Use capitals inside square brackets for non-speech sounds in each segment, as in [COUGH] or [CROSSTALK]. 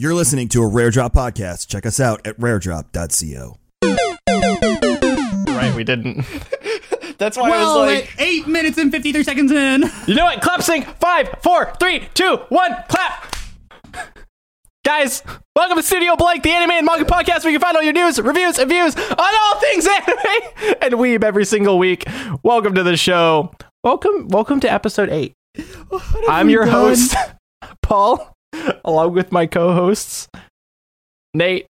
You're listening to a Rare Drop podcast. Check us out at raredrop.co. Right, we didn't. [LAUGHS] That's why Well, I was like, at eight minutes and 53 seconds in. You know what? Clap sync. Five, four, three, two, one. Clap. Guys, welcome to Studio Blank, the anime and manga podcast where you can find all your news, reviews, and views on all things anime [LAUGHS] and weeb every single week. Welcome to the show. Welcome, welcome to episode eight. I'm your done? host, [LAUGHS] Paul, [LAUGHS] along with my co-hosts, Nate,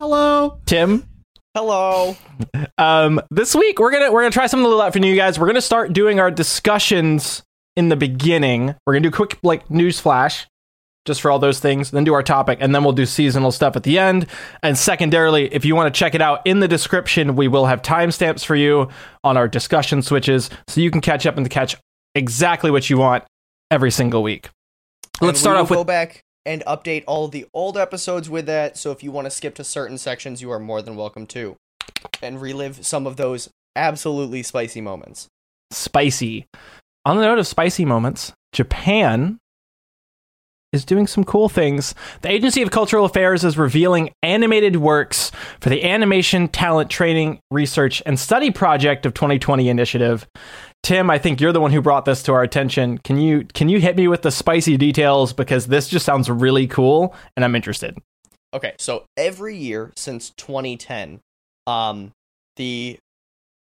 Hello. Tim, hello. um, this week we're gonna we're gonna try something a little out for you guys. We're gonna start doing our discussions in the beginning. We're gonna do a quick like news flash, just for all those things. Then do our topic, and then we'll do seasonal stuff at the end. And secondarily, if you want to check it out in the description, we will have timestamps for you on our discussion switches, so you can catch up and catch exactly what you want every single week. Let's start off with go back and update all the old episodes with that. So if you want to skip to certain sections, you are more than welcome to, and relive some of those absolutely spicy moments. spicy. On the note of spicy moments, Japan is doing some cool things. The Agency of Cultural Affairs is revealing animated works for the Animation Talent Training Research and Study Project of 2020 initiative. Tim, I think you're the one who brought this to our attention. Can you can you hit me with the spicy details because this just sounds really cool and I'm interested. Okay, so every year since 2010, um, the,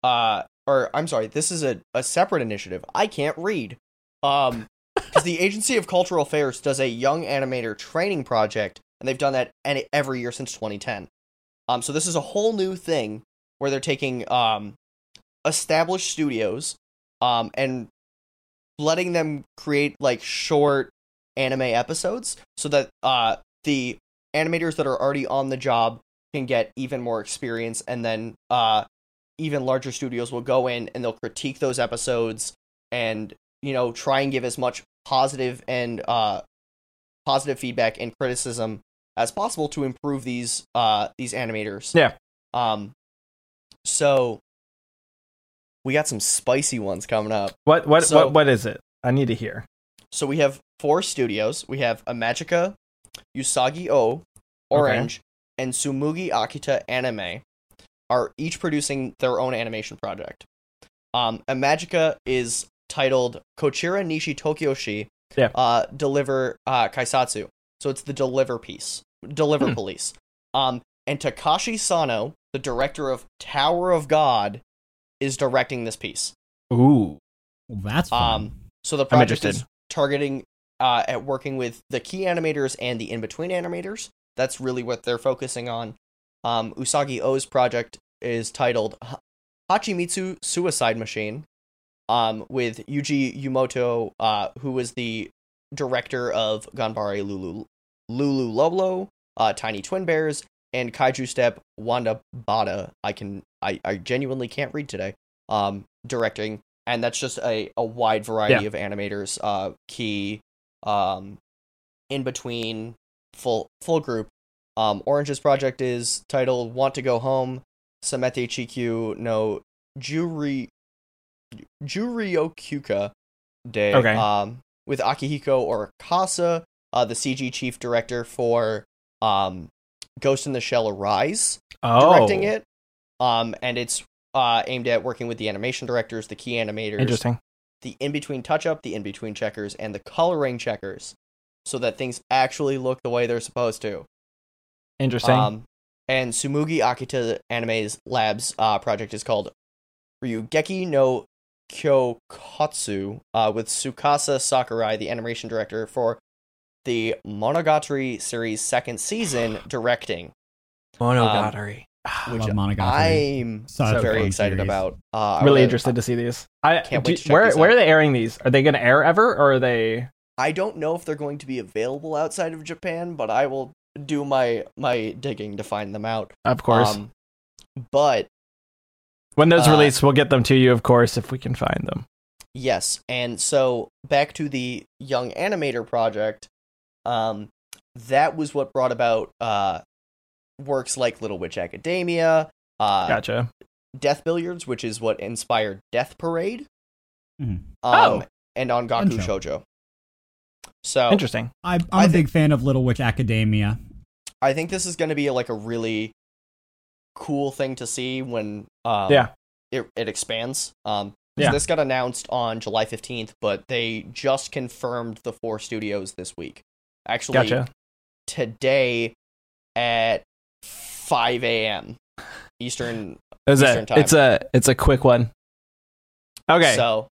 uh, or I'm sorry, this is a, a separate initiative. I can't read. Um, because the Agency of Cultural Affairs does a young animator training project, and they've done that any, every year since 2010. Um, so this is a whole new thing where they're taking um established studios, um, and letting them create like short anime episodes so that uh the animators that are already on the job can get even more experience and then uh even larger studios will go in and they'll critique those episodes and you know try and give as much positive and uh positive feedback and criticism as possible to improve these uh these animators Yeah. um so we got some spicy ones coming up What what So- what what is it? I need to hear. so we have four studios. We have Amagica, Usagi O, Orange, and Tsumugi Akita Anime are each producing their own animation project. Um, Amagica is titled Kochira Nishi Tokyoshi Yeah. uh, Deliver uh, Kaisatsu. So it's the deliver piece, deliver Hmm. police. Um, and Takashi Sano, the director of Tower of God, is directing this piece. Ooh. Well, that's fun. Um, so the project is targeting uh, at working with the key animators and the in between animators. That's really what they're focusing on. Um, Usagi O's project is titled Ha- Hachimitsu Suicide Machine, um, with Yuji Yumoto, uh, who was the director of Ganbare Lulu Lulu Lolo, uh, Tiny Twin Bears, and Kaiju Step Wanda Bada. I can I, I genuinely can't read today. Um, directing and that's just a, a wide variety Yeah. of animators uh key um in between full full group um orange's project is titled want to go home samete chikyu no juri juryokuka de Okay. um with akihiko or kasa uh the cg chief director for um ghost in the shell arise Oh. directing it um and it's uh aimed at working with the animation directors the key animators Interesting. the in between touch up, the in between checkers, and the coloring checkers, so that things actually look the way they're supposed to. Interesting. Um, and Tsumugi Akita Anime's Labs uh, project is called Ryugeki no Kyokatsu, uh, with Tsukasa Sakurai, the animation director for the Monogatari series second season, directing, Monogatari. which Love Monogatari. I'm Such a very excited series. about. Uh, I really wanna- interested to see these. I can't do- wait to check where where out. are they airing these? Are they going to air ever, or are they? I don't know if they're going to be available outside of Japan, but I will do my my digging to find them out. Of course, Um, but when those uh, release, we'll get them to you. Of course, if we can find them. yes, and so back to the young animator project. Um, that was what brought about uh works like Little Witch Academia, uh, Gotcha. Death Billiards, which is what inspired Death Parade. Mhm. Um, Oh. and on Gaku Fun show. Shoujo. So Interesting. I, I'm I a think- big fan of Little Witch Academia. I think this is going to be like a really cool thing to see when um, Yeah. it, it expands. Um, 'cause Yeah. This got announced on July 15th, but they just confirmed the four studios this week. Actually, Gotcha. today at 5 a.m. Eastern. It's Eastern a time. it's a it's a quick one. Okay. So,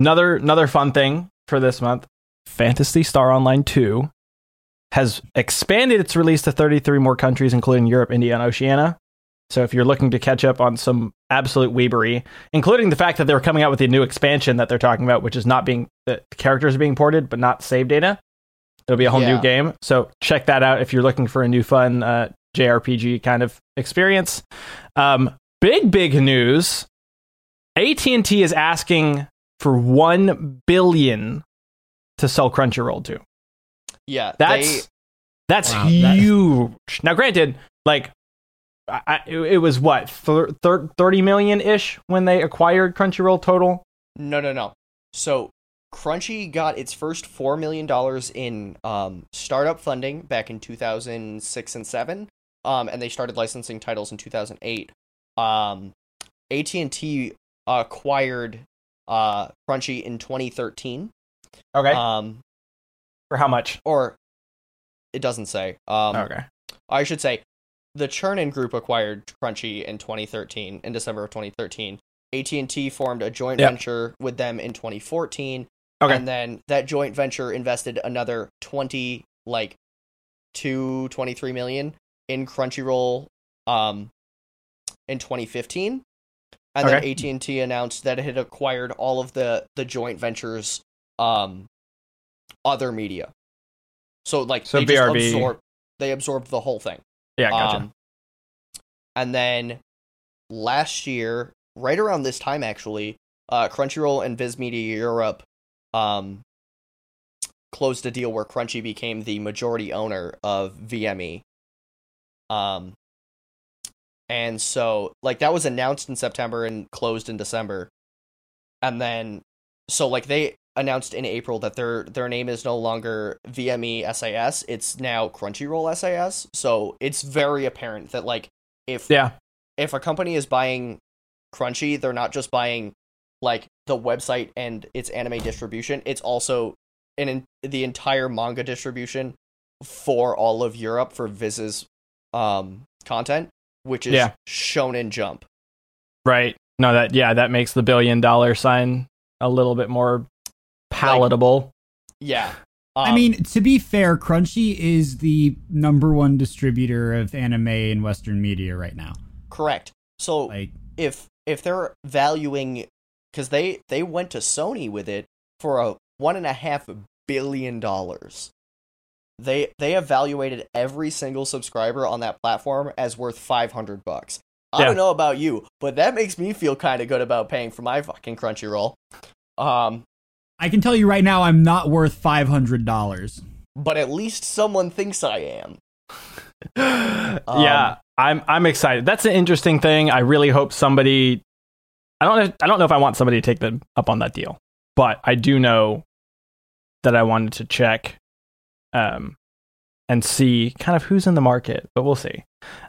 another another fun thing for this month phantasy star online 2 has expanded its release to 33 more countries including europe india and oceania so if you're looking to catch up on some absolute weebery including the fact that they're coming out with a new expansion that they're talking about which is not being the characters are being ported but not save data it'll be a whole new game. So check that out if you're looking for a new fun uh, jrpg kind of experience. Um, big big news. At&t is asking for 1 billion to sell crunchyroll to. Yeah. that's they, that's Wow, that- huge. Now granted like I, it, it was what thir- thir- 30 million ish when they acquired crunchyroll total No, no, no. So Crunchy got its first four million dollars in um, startup funding back in 2006 and seven, um, and they started licensing titles in 2008. Um, AT&T acquired uh, Crunchy in 2013. okay Um, for how much or it doesn't say. Um, okay I should say the Chernin Group acquired Crunchy in 2013 in December of 2013. AT&T formed a joint Yep. venture with them in 2014 Okay. and then that joint venture invested another 20 like 2 23 million in Crunchyroll um in 2015 and Okay. then AT&T announced that it had acquired all of the the joint ventures um other media. So like So they just BRB. absorbed they absorbed the whole thing. Yeah gotcha Um, and then last year, right around this time actually, uh, Crunchyroll and Viz Media Europe um, closed a deal where Crunchy became the majority owner of VME. Um, and so, like, that was announced in September and closed in December. And then, so, like, they announced in April that their their name is no longer VME SAS, it's now Crunchyroll SIS. So it's very apparent that like if yeah if a company is buying Crunchy, they're not just buying like the website and its anime distribution. It's also an in, the entire manga distribution for all of Europe for Viz's um content, which is Yeah. Shonen Jump. right no that yeah that makes the billion dollar sign a little bit more palatable Yeah. I Um, mean, to be fair, Crunchy is the number one distributor of anime in Western media right now. correct. So Like, if if they're valuing because they they went to Sony with it for a one and a half billion dollars. They they evaluated every single subscriber on that platform as worth five hundred bucks. I Yeah. don't know about you, but that makes me feel kind of good about paying for my fucking Crunchyroll. Um, I can tell you right now, I'm not worth five hundred dollars. but at least someone thinks I am. [LAUGHS] yeah, I'm I'm excited. That's an interesting thing. I really hope somebody. I don't. know- I don't know if I want somebody to take them up on that deal, but I do know that I wanted to check, um, and see kind of who's in the market. But we'll see.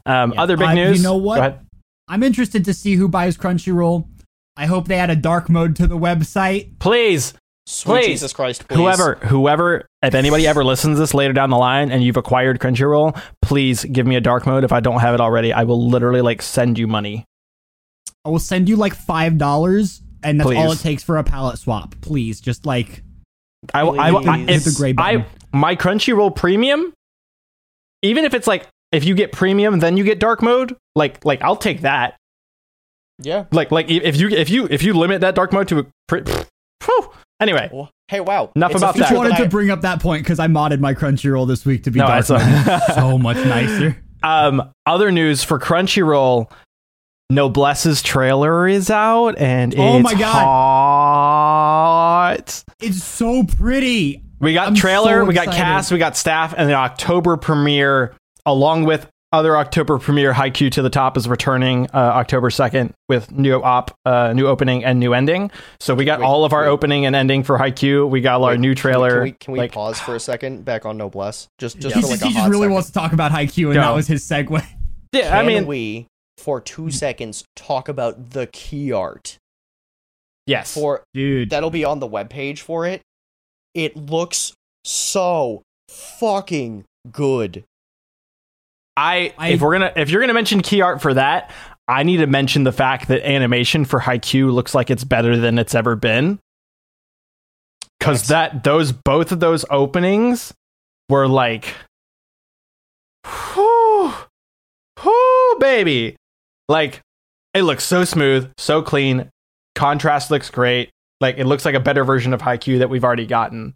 Um, Yeah. Other big Uh, you know what? I'm interested to see who buys Crunchyroll. I hope they add a dark mode to the website. Please, Sweet Please, Jesus Christ, please. whoever, whoever, if anybody ever listens to this later down the line and you've acquired Crunchyroll, please give me a dark mode. If I don't have it already, I will literally like send you money. I will send you like five dollars, and that's all it takes for a palette swap. Please, just like I, will- I, will- I, if Hit the gray button. I my Crunchyroll Premium, even if it's like if you get Premium, then you get Dark Mode. Like like I'll take that. Yeah. Like like if you if you if you limit that Dark Mode to a pre- phew. Anyway. Hey, wow. Enough It's a about feature just wanted to bring up that point because I modded my Crunchyroll this week to be No, dark it's a- [LAUGHS] so much nicer. [LAUGHS] Um, other news for Crunchyroll. Noblesse's trailer is out and Oh it's my hot. It's so pretty. We got I'm trailer, so we got cast, we got staff, and the October premiere, along with other October premiere, Haikyuu to the Top, is returning uh, October 2nd with new op, uh, new opening and new ending. So we got Wait, all of our wait. opening and ending for Haikyuu. We got our Wait, new can we- trailer. Can we, can we like, pause for a second? Back on Noblesse, just just he for just, like a he just really second. wants to talk about Haikyuu, and Go. that was his segue. yeah, I mean, we for two seconds talk about the key art yes. for Dude, that'll be on the webpage for it. It looks so fucking good. I, I- if we're gonna if you're gonna mention key art for that, I need to mention the fact that animation for Haikyuu looks like it's better than it's ever been. Cause that those both of those openings were like whew, whew, baby. Like it looks so smooth, so clean. Contrast looks great. Like it looks like a better version of Haikyuu that we've already gotten.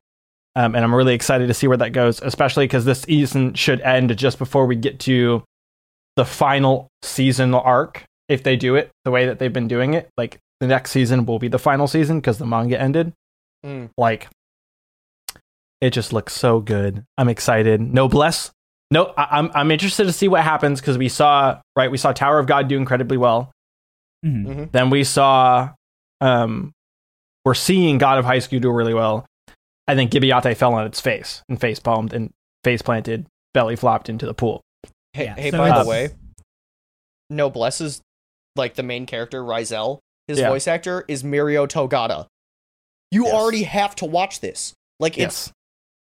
Um, and I'm really excited to see where that goes, especially because this season should end just before we get to the final seasonal arc. If they do it the way that they've been doing it, like the next season will be the final season because the manga ended. Mm. Like, it just looks so good. I'm excited. Noblesse. No, I, I'm I'm interested to see what happens because we saw right. We saw Tower of God do incredibly well. mhm. Then we saw, um, we're seeing God of High School do really well. I think Gibiate fell on its face and face palmed and face planted, belly flopped into the pool. Hey, Yeah, hey so by it's- the way, Noblesse's like the main character, Raizel, his Yeah. voice actor is Mirio Togata. You Yes. already have to watch this. Like it's Yes.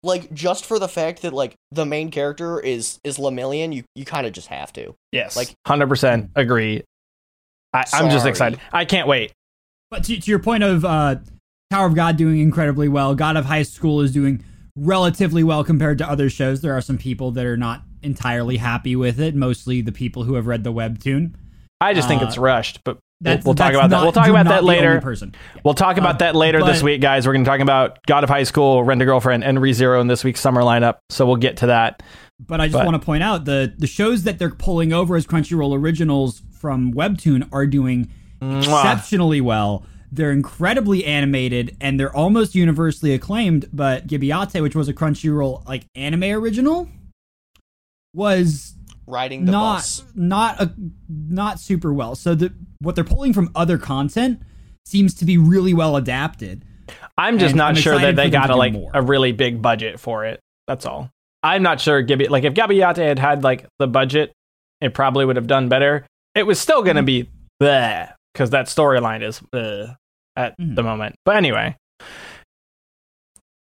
like just for the fact that like the main character is is Lemillion, you you kind of just have to. Yes. Like- Like hundred percent agree. I, I'm just excited. I can't wait. But to, to your point of uh, Tower of God doing incredibly well, God of High School is doing relatively well compared to other shows. There are some people that are not entirely happy with it, mostly the people who have read the webtoon. I just think Uh, it's rushed, but we'll, we'll talk about that. We'll talk about that later. Person. We'll talk about Uh, that later this week, guys. We're going to talk about God of High School, Rent a Girlfriend, and ReZero in this week's summer lineup. So we'll get to that. But I just But- want to point out the the shows that they're pulling over as Crunchyroll originals from Webtoon are doing Mwah. exceptionally well. They're incredibly animated and they're almost universally acclaimed. But Gibiate, which was a Crunchyroll like anime original, was Riding the not bus. not a not super well. So the what they're pulling from other content seems to be really well adapted. I'm just And not I'm sure that they got a, like more. a really big budget for it. That's all. I'm not sure. Gibi like if Gibiate had had like the budget, it probably would have done better. It was still going to mm-hmm. be there because that storyline is bleh at Mhm. the moment. But anyway,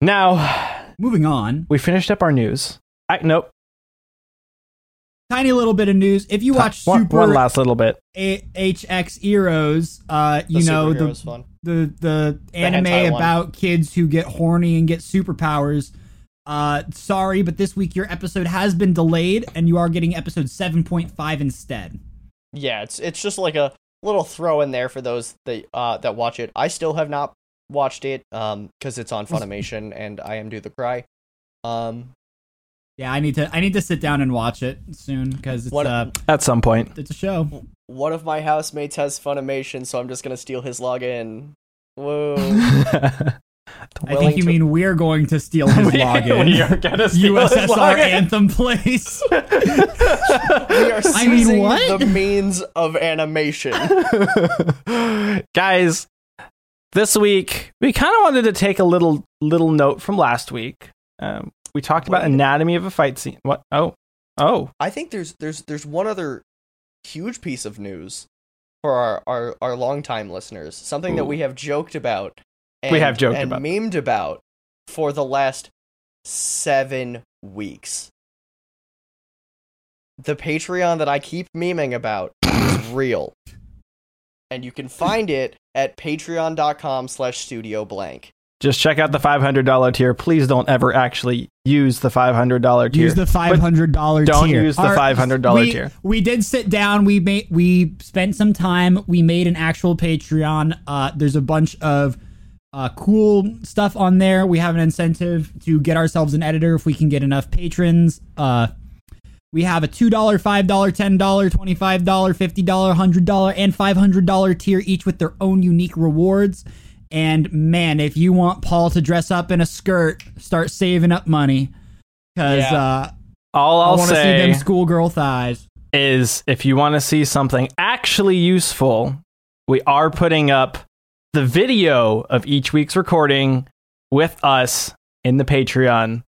now Moving on, we finished up our news. I nope. tiny little bit of news. If you watch one, Super one last little bit. A- HX Heroes, uh, you The know superhero's the the the anime hentai one. about kids who get horny and get superpowers. Uh, sorry, but this week your episode has been delayed, and you are getting episode seven point five instead. Yeah, it's it's just like a little throw in there for those that uh that watch it. I still have not watched it um because it's on Funimation [LAUGHS] and I am due the cry. Um, Yeah, I need to I need to sit down and watch it soon because it's What- uh At some point. it's a show. one of my housemates has Funimation, so I'm just gonna steal his login. Whoa. [LAUGHS] I think you to- mean we're going to steal his we, [LAUGHS] login. we are gonna steal his USSR login. Anthem place. Are I mean, seizing what? the means of animation. [LAUGHS] Guys, this week we kind of wanted to take a little little note from last week. Um, we talked about Wait. anatomy of a fight scene. What? Oh, oh, I think there's there's there's one other huge piece of news for our our, our longtime listeners. Something that we have joked about. And, We have joked and about. memed about for the last seven weeks. The Patreon that I keep memeing about is real. And you can find it at patreon.com slash studio blank. just check out the five hundred dollar tier. Please don't ever actually use the five hundred dollar tier. Use the five hundred dollar tier. don't use the Our- $500 we- tier. We did sit down. We made we spent some time. We made an actual Patreon. Uh, there's a bunch of uh, cool stuff on there. We have an incentive to get ourselves an editor if we can get enough patrons. Uh, we have a $2, $5, $10, $25, $50, $100, and $500 tier, each with their own unique rewards. And man, if you want Paul to dress up in a skirt, start saving up money. Because Yeah. uh, All I I'll want to see them schoolgirl thighs. is if you want to see something actually useful, we are putting up the video of each week's recording with us in the Patreon.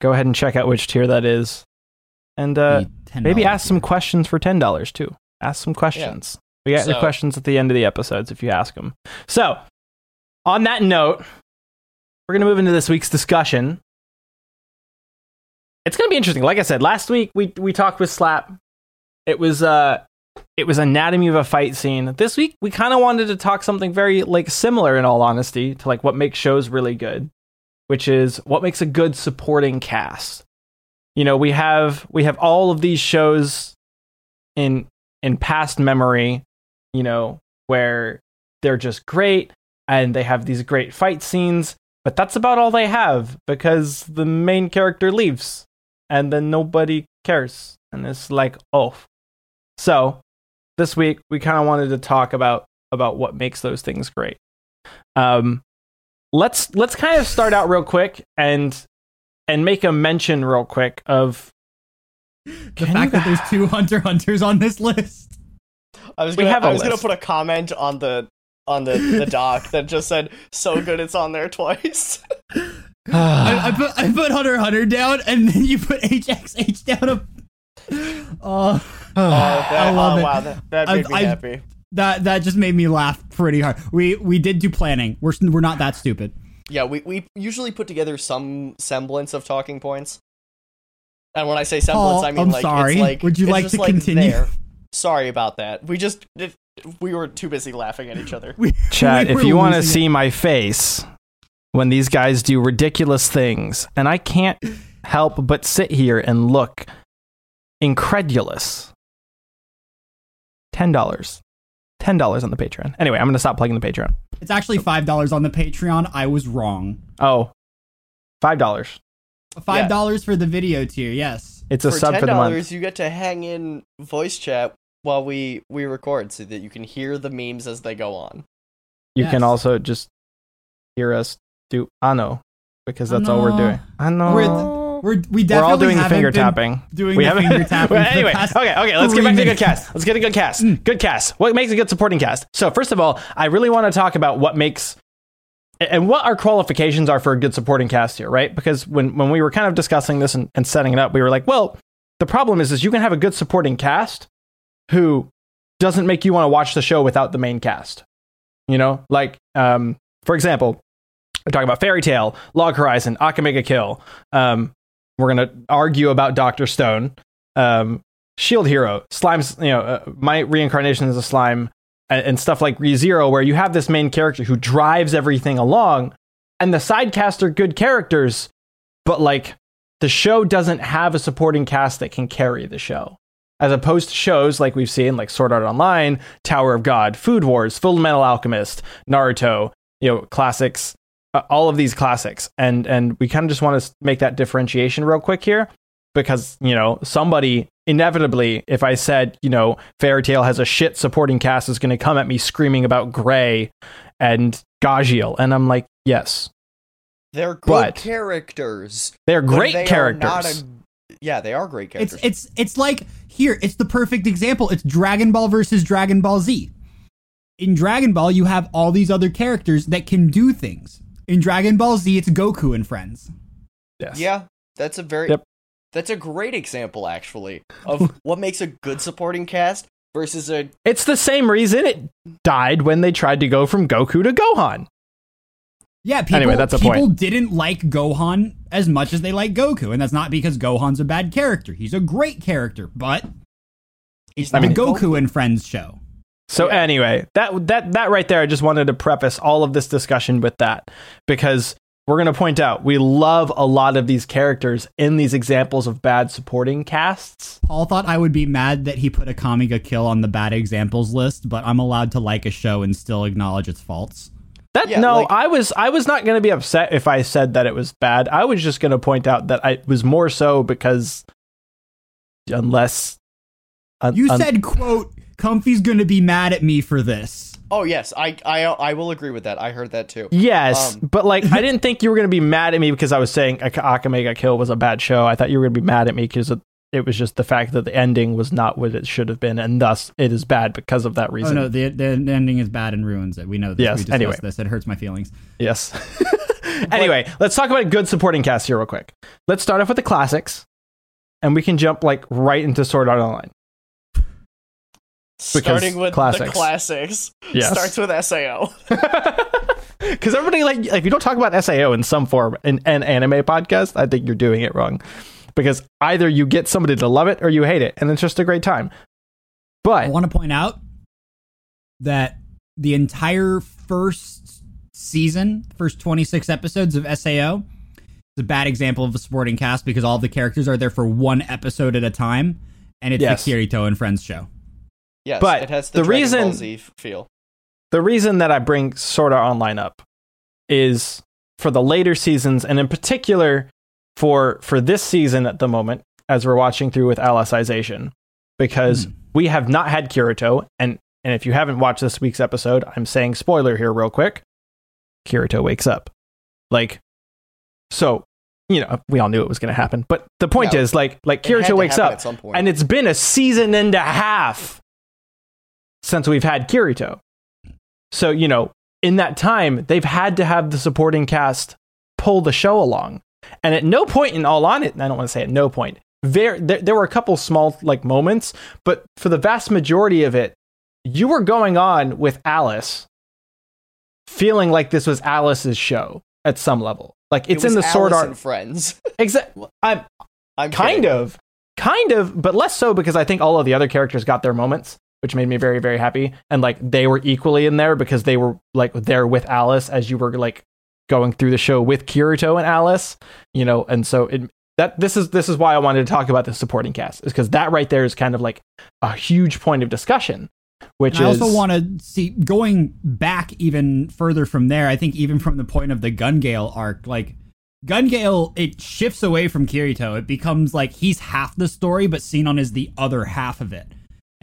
Go ahead and check out which tier that is. And uh, maybe ask some questions for $10 too. Ask some questions. We get the So- questions at the end of the episodes if you ask them. So, on that note, we're going to move into this week's discussion. It's going to be interesting. Like I said, last week we we talked with Slap. It was uh it was anatomy of a fight scene. This week we kind of wanted to talk something very like similar in all honesty to like what makes shows really good, which is what makes a good supporting cast. You know, we have we have all of these shows in in past memory, you know, where they're just great and they have these great fight scenes, but that's about all they have because the main character leaves and then nobody cares and it's like, "Oh." So, this week we kind of wanted to talk about about what makes those things great. Um let's let's kind of start out real quick and and make a mention real quick of The Can fact you- that there's two [LAUGHS] Hunter Hunters on this list. I was gonna, have a I was gonna put a comment on the on the the doc [LAUGHS] that just said so good it's on there twice. I, I put I put Hunter Hunter down, and then you put HXH down. [LAUGHS] Oh, Oh, that, I love oh, it. wow, that, that I've- me I've- happy. that that just made me laugh pretty hard. We we did do planning. We're we're not that stupid. Yeah, we we usually put together some semblance of talking points. And when I say semblance, Paul, I mean I'm like sorry. it's like Would you like just to continue? there. Sorry about that. We just it, we were too busy laughing at each other. [LAUGHS] We, Chat, we if you want to see my face when these guys do ridiculous things, and I can't help but sit here and look incredulous. $10. $10 on the Patreon. Anyway, I'm going to stop plugging the Patreon. It. it's actually five dollars on the Patreon. I was wrong. Oh, $5. Five dollars for the video tier. Yes. It's a for sub ten for the month. dollars, you get to hang in voice chat while we we record, so that you can hear the memes as they go on. You can also just hear us do Ano because that's all we're Ano. doing. Ano. We're we're we definitely We're all doing the finger tapping. Doing we the haven't. finger [LAUGHS] tapping. Well, anyway, okay, okay. Let's get back to good cast. Let's get a good cast. Good cast. What makes a good supporting cast? So first of all, I really want to talk about what makes and what our qualifications are for a good supporting cast here, right? Because when when we were kind of discussing this and, and setting it up, we were like, well, the problem is, is you can have a good supporting cast who doesn't make you want to watch the show without the main cast. You know, like um, for example, we're talking about Fairy Tail, Log Horizon, Akame ga Kill. Um, we're gonna argue about Doctor Stone, um, Shield Hero, Slime's. You know, uh, my reincarnation is a slime, and, and stuff like ReZero, where you have this main character who drives everything along, and the side cast are good characters, but like the show doesn't have a supporting cast that can carry the show. As opposed to shows like we've seen, like Sword Art Online, Tower of God, Food Wars, Full Metal Alchemist, Naruto, you know, classics, uh, all of these classics, and and we kind of just want to make that differentiation real quick here, because you know somebody inevitably, if I said you know Fairy Tail has a shit supporting cast, is going to come at me screaming about Gray and Gajeel, and I'm like, yes, They're good But- characters. they're great they characters. a- yeah, they are great characters It's characters. it's it's like here. It's the perfect example. It's Dragon Ball versus Dragon Ball Z. In Dragon Ball, you have all these other characters that can do things. In Dragon Ball Z, it's Goku and friends. yes. yeah, that's a very Yep. that's a great example actually of [LAUGHS] what makes a good supporting cast versus a It's the same reason it died when they tried to go from Goku to Gohan. Yeah, people, Anyway, that's a people point. didn't like Gohan as much as they like Goku, and that's not because Gohan's a bad character. He's a great character, but he's I not mean, a Goku and Friends show. So Yeah. anyway, that that that right there, I just wanted to preface all of this discussion with that because we're going to point out we love a lot of these characters in these examples of bad supporting casts. Paul thought I would be mad that he put a Kamiga kill on the bad examples list, but I'm allowed to like a show and still acknowledge its faults. That Yeah, no, like- I was I was not going to be upset if I said that it was bad. I was just going to point out that I was more so because unless un- You un- said, "quote Comfy's gonna be mad at me for this." Oh yes, I I I will agree with that. I heard that too. Yes, Um, but like I [LAUGHS] didn't think you were going to be mad at me because I was saying Ak- Akame ga Kill was a bad show. I thought you were going to be mad at me because it, It was just the fact that the ending was not what it should have been, and thus it is bad because of that Oh reason. no, the, the ending is bad and ruins it. We know this. Yes, we discussed anyway. this. It hurts my feelings. Yes. [LAUGHS] anyway, let's talk about good supporting cast here real quick. Let's start off with the classics, and we can jump like right into Sword Art Online. Starting with classics. the classics. Yes. Starts with SAO. Because [LAUGHS] everybody like if you don't talk about Sao in some form in an anime podcast, I think you're doing it wrong. Because either you get somebody to love it or you hate it, and it's just a great time. But I want to point out that the entire first season, first 26 episodes of SAO, is a bad example of a supporting cast because all the characters are there for one episode at a time, and it's Yes. the Kirito and Friends show. Yes, But it has the, the reason- Ball Z feel. the reason that I bring Sword Art Online up is for the later seasons, and in particular for for this season at the moment, as we're watching through with Alicization, because Hmm. we have not had Kirito, and and if you haven't watched this week's episode, I'm saying spoiler here real quick. Kirito wakes up, like, so you know we all knew it was going to happen, but the point Yeah, is like like Kirito wakes up, at some point. and it's been a season and a half since we've had Kirito. So, you know, in that time, they've had to have the supporting cast pull the show along. And at no point in all on it, I don't want to say at no point, there, there, there were a couple small like moments, but for the vast majority of it, you were going on with Alice feeling like this was Alice's show at some level. Like It it's in was the Sword Art. and Friends. [LAUGHS] Exactly. I'm, I'm kind kidding. of kind of but less so because i think all of the other characters got their moments which made me very very happy and like they were equally in there because they were like there with alice as you were like going through the show with kirito and alice you know and so it that this is this is why i wanted to talk about the supporting cast is because that right there is kind of like a huge point of discussion which And I is also want to see going back even further from there. I think even from the point of the Gungale arc, like Gungale, it shifts away from Kirito. It becomes like he's half the story, but Sinon is the other half of it.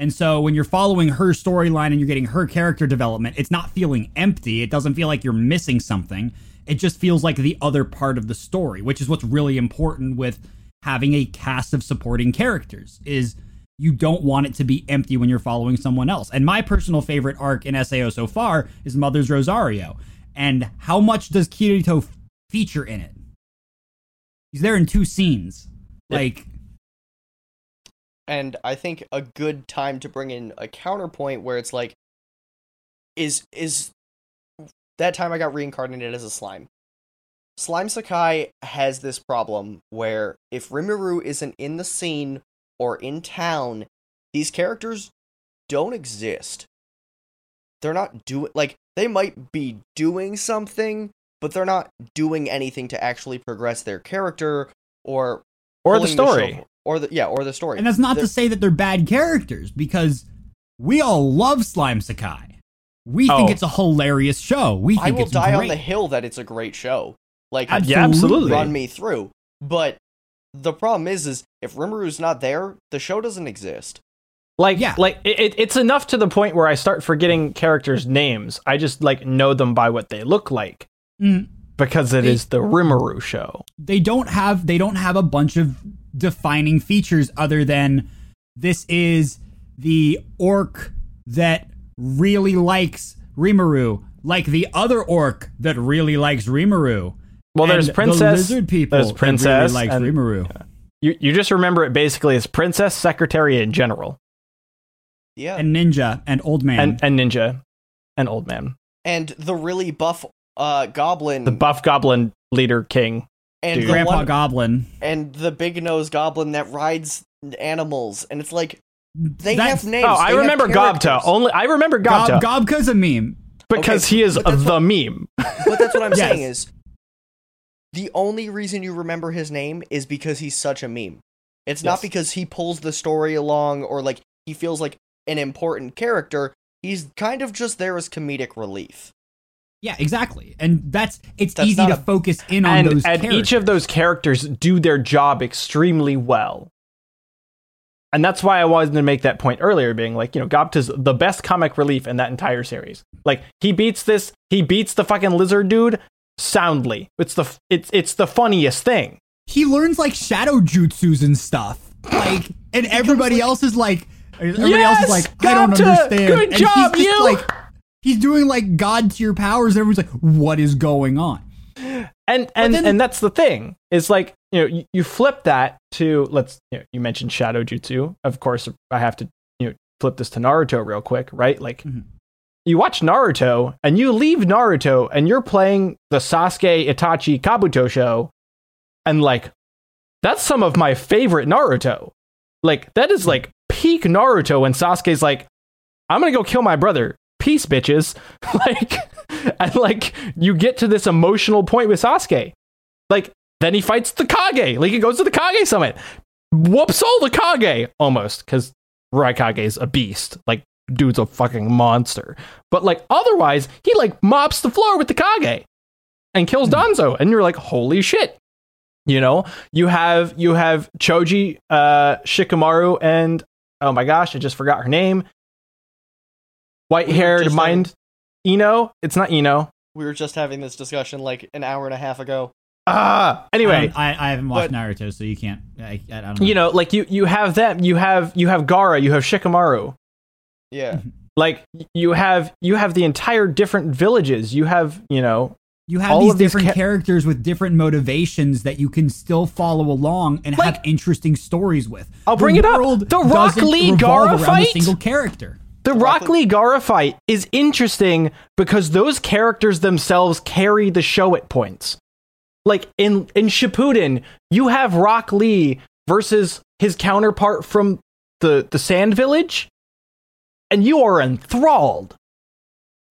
And so when you're following her storyline and you're getting her character development, it's not feeling empty. It doesn't feel like you're missing something. It just feels like the other part of the story, which is what's really important with having a cast of supporting characters is you don't want it to be empty when you're following someone else. And my personal favorite arc in SAO so far is Mother's Rosario. And how much does Kirito feature in it? He's there in two scenes. Like and I think a good time to bring in a counterpoint where it's like, is is that time I got reincarnated as a slime. Slime Sakai has this problem where if Rimuru isn't in the scene or in town, these characters don't exist. They're not doing like they might be doing something, but they're not doing anything to actually progress their character or or the story or the yeah, or the story. and that's not They're- to say that they're bad characters because we all love Slime Sakai. We think Oh. it's a hilarious show. We think I will it's die great. on the hill that it's a great show. Like yeah absolutely run me through. But the problem is, is if Rimuru's not there, the show doesn't exist. Like, Yeah. like it, it- it's enough to the point where I start forgetting characters' names. I just like know them by what they look like Mm, because it They- is the Rimuru show. they don't have they don't have a bunch of defining features other than this is the orc that really likes Rimuru, like the other orc that really likes Rimuru. Well, there's and princess, the lizard people there's that princess, really likes and- Rimuru. You you just remember it basically as princess, secretary, in general, Yeah. and ninja and old man. and and ninja, and old man, And the really buff uh goblin the buff goblin leader king. And dude. the Grandpa one, Goblin. and the big nose goblin that rides animals. And it's like they That's- have names. Oh, I they have remember Gobta. Only I remember Gobta Gob, Gobta's a meme. because Okay, he is but that's the meme. But that's what I'm [LAUGHS] Yes. saying is the only reason you remember his name is because he's such a meme. It's not because he pulls the story along or like he feels like an important character. He's kind of just there as comedic relief. Yeah, exactly. And that's it's That's easy to a- focus in on and those and characters. each of those characters do their job extremely well. And that's why I wanted to make that point earlier, being like, you know, Gobta's the best comic relief in that entire series. Like he beats this, he beats the fucking lizard dude soundly. It's the it's it's the funniest thing. he learns like shadow jutsus and stuff. like, and everybody else is like, everybody Yes! else is like, I don't understand. Good and job, he's just you! like, he's doing like god tier powers. And everyone's like, what is going on? and and then- and that's the thing is like you know you, you flip that to let's you know you mentioned shadow jutsu of course i have to you know flip this to naruto real quick right like Mhm. you watch naruto and you leave naruto and you're playing the sasuke itachi kabuto show and like that's some of my favorite naruto like that is like peak naruto when sasuke's like i'm gonna go kill my brother peace bitches [LAUGHS] like and like you get to this emotional point with Sasuke. Like then he fights the Kage. Like he goes to the Kage summit. Whoops all the Kage almost cuz Raikage is a beast. Like dude's a fucking monster. But like otherwise, he like mops the floor with the Kage and kills Danzo, and you're like, "Holy shit." You know, you have you have Choji, uh Shikamaru and oh my gosh, I just forgot her name. White-haired just mind Ino. It's not Ino. We were just having this discussion like an hour and a half ago. Ah, I, anyway, don't- I, I haven't watched But- Naruto, so you can't. I, I don't know. you know, like you you have them, you have you have Gaara, you have Shikamaru. Yeah. Like you have you have the entire different villages. You have, you know, You have all these of these different ca- characters with different motivations that you can still follow along and Like- have interesting stories with. I'll bring it up. The Rock doesn't Lee Gaara around a fight? single character. The Rock Lee Gaara fight is interesting because those characters themselves carry the show at points. Like in in Shippuden, you have Rock Lee versus his counterpart from the the Sand Village, and you are enthralled.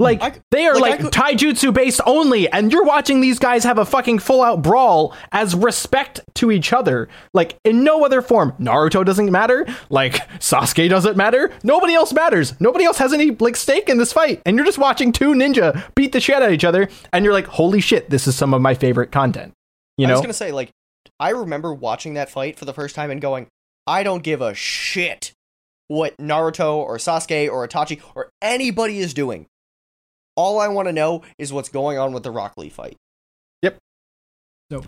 Like I they are like, like, taijutsu based only, and you're watching these guys have a fucking full out brawl as respect to each other. Like in no other form. Naruto doesn't matter. Like Sasuke doesn't matter. Nobody else matters. Nobody else has any like stake in this fight, and you're just watching two ninja beat the shit out of each other, and you're like, holy shit, this is some of my favorite content. You know, I was gonna say, like, I remember watching that fight for the first time and going, I don't give a shit what Naruto or Sasuke or Itachi or anybody is doing. All I want to know is what's going on with the Rock Lee fight. Yep. So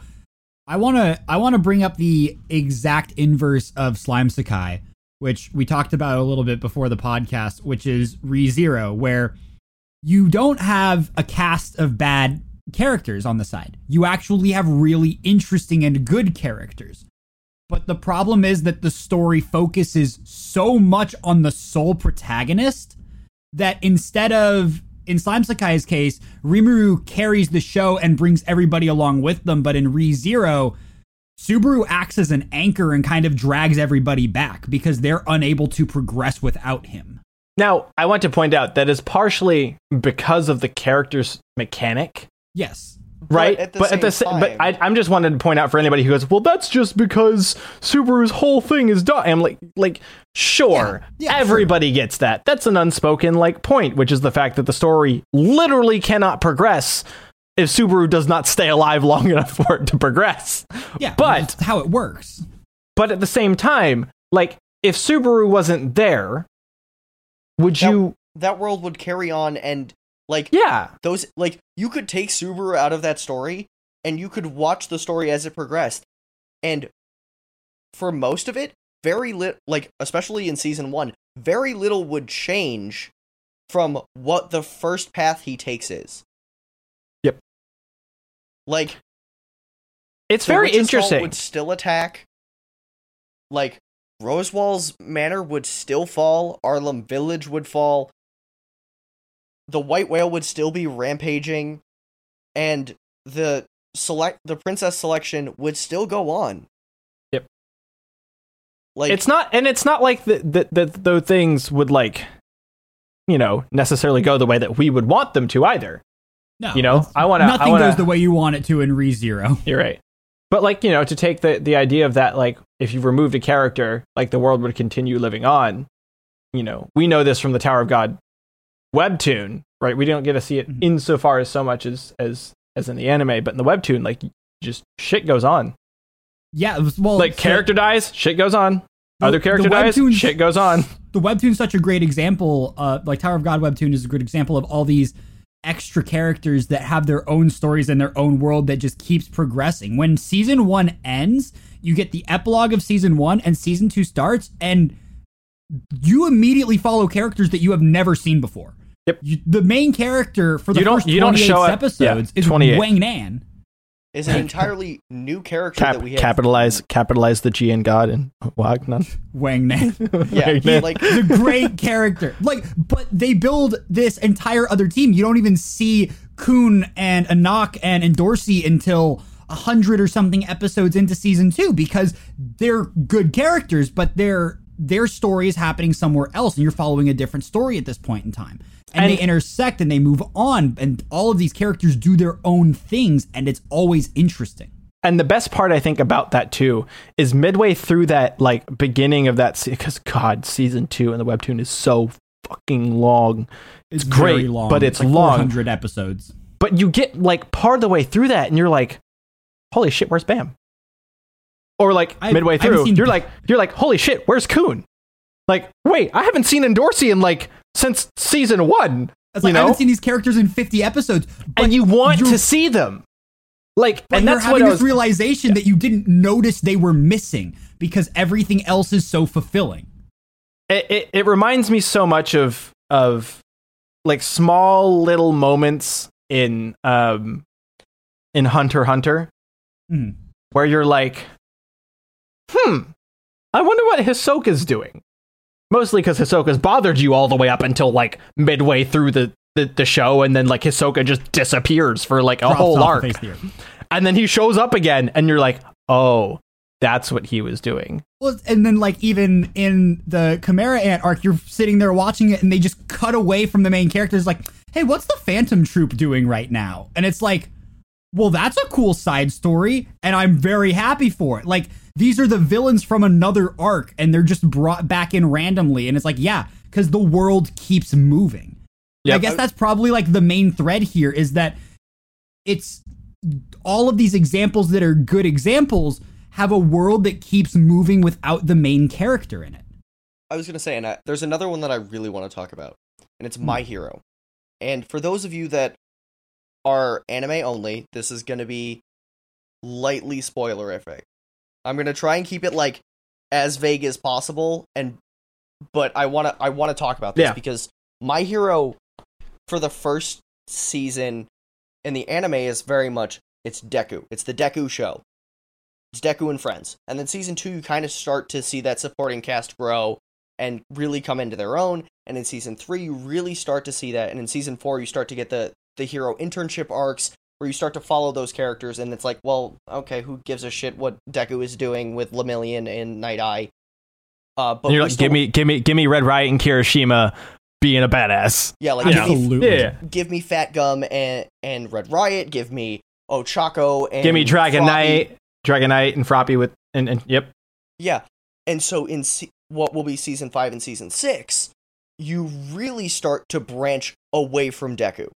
I want to I want to bring up the exact inverse of Slime Sakai, which we talked about a little bit before the podcast, which is ReZero, where you don't have a cast of bad characters on the side. You actually have really interesting and good characters. But the problem is that the story focuses so much on the sole protagonist that instead of in Slime Sakai's case, Rimuru carries the show and brings everybody along with them, but in ReZero, Subaru acts as an anchor and kind of drags everybody back because they're unable to progress without him. now, I want to point out that is partially because of the character's mechanic. Yes. Right? at the but at the same sa- but time- I, I'm just wanted to point out for anybody who goes, well, that's just because Subaru's whole thing is done. I'm like, like, sure, Yeah, yeah, everybody gets that. That's an unspoken like point, which is the fact that the story literally cannot progress if Subaru does not stay alive long [LAUGHS] enough for it to progress. Yeah. But- that's how it works. But at the same time, like, if Subaru wasn't there, would That- you? That world would carry on and, like, Yeah, those, like, you could take Subaru out of that story and you could watch the story as it progressed. And for most of it, very lit, like, especially in season one, very little would change from what the first path he takes is. Yep. Like, it's very interesting. Would still attack. Like Roswaal's manor would still fall. Arlem Village would fall. The White Whale would still be rampaging, and the select the princess selection would still go on. Yep. Like it's not and it's not like that that that those things would like you know necessarily go the way that we would want them to either No. you know i want to Nothing i want goes the way you want it to in ReZero. [LAUGHS] you're right but like you know to take the the idea of that like if you removed a character like the world would continue living on you know we know this from the tower of god webtoon right we don't get to see it Mhm. insofar as so much as as as in the anime but in the webtoon like just shit goes on Yeah. was- Well, like so character dies shit goes on the- other character dies shit goes on [LAUGHS] the webtoon's such a great example uh like tower of god webtoon is a good example of all these extra characters that have their own stories and their own world that just keeps progressing when season one ends You get the epilogue of season one, and season two starts, and you immediately follow characters that you have never seen before. Yep. You, the main character for the You don't- first you don't 28 show up- episodes yeah, is Wang Nan. Is an entirely new character Cap- that we have. capitalize capitalize the G in God and Wagner. [LAUGHS] Wang Nan. [LAUGHS] Yeah, Wang he, like the great character. Like, but they build this entire other team. You don't even see Khun and Anak and, and Dorsey until a hundred or something episodes into season two because they're good characters, but their their story is happening somewhere else, and you're following a different story at this point in time. And, And- they intersect and they move on, and all of these characters do their own things, and it's always interesting. And the best part I think about that too is midway through that like beginning of that because God season two and the webtoon is so fucking long. It's, great, very long. but it's like long. 400 episodes. But you get like part of the way through that, and you're like, "Holy shit, where's Bam?" Or like I- midway through, you're like, "You're like, holy shit, where's Khun?" Like, wait, I haven't seen Endorsi in like since season one. It's you like, I haven't seen these characters in 50 episodes, but and you want to see them. Like, and that's having what this was. realization that you didn't notice they were missing because everything else is so fulfilling. it, it, it reminds me so much of of like small little moments in um in Hunter Hunter Mhm. where you're like, hmm, I wonder what Hisoka's doing. Mostly because Hisoka's bothered you all the way up until like midway through the, the, the show, and then like Hisoka just disappears for like a Drops whole arc. the. And then he shows up again, and you're like, oh, that's what he was doing. Well, and then like even in the Chimera Ant arc, you're sitting there watching it, and they just cut away from the main characters. Like, hey, what's the Phantom Troop doing right now? And it's like, well, that's a cool side story, and I'm very happy for it. Like, these are the villains from another arc, and they're just brought back in randomly, and it's like, yeah, because the world keeps moving. I guess that's probably like the main thread here is that it's all of these examples that are good examples have a world that keeps moving without the main character in it. I was gonna say, and I, there's another one that I really want to talk about, and Hmm. it's My Hero. And for those of you that are anime only, this is gonna be lightly spoilerific. I'm gonna try and keep it like as vague as possible, and but I wanna I wanna talk about this Yeah. because My Hero for the first season in the anime is very much it's Deku. It's the Deku show. It's Deku and friends. And then season two, you kind of start to see that supporting cast grow and really come into their own. And in season three, you really start to see that. And in season four, you start to get the the hero internship arcs where you start to follow those characters. And it's like, well, okay, who gives a shit what Deku is doing with Lemillion and Night Eye? Uh, but you're like, still- give me, give me, give me Red Riot and Kirishima being a badass. yeah, like you give me Absolutely. Yeah. give me Fat Gum and and Red Riot. Give me Ochako and Give me Dragon Froppy. Knight, Dragon Knight, and Froppy with, and, and yep. Yeah. And so in se- what will be season 5 and season 6, you really start to branch away from Deku.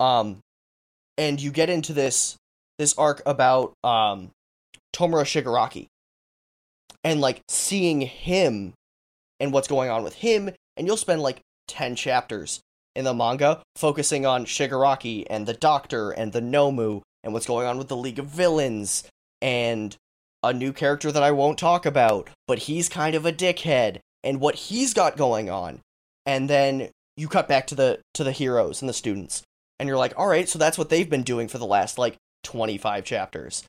Um and you get into this this arc about um Tomura Shigaraki. And like seeing him and what's going on with him and you'll spend like 10 chapters in the manga focusing on Shigaraki and the Doctor and the Nomu and what's going on with the League of Villains and a new character that I won't talk about, but he's kind of a dickhead and what he's got going on. And then you cut back to the to the heroes and the students and you're like, "All right, so that's what they've been doing for the last like 25 chapters."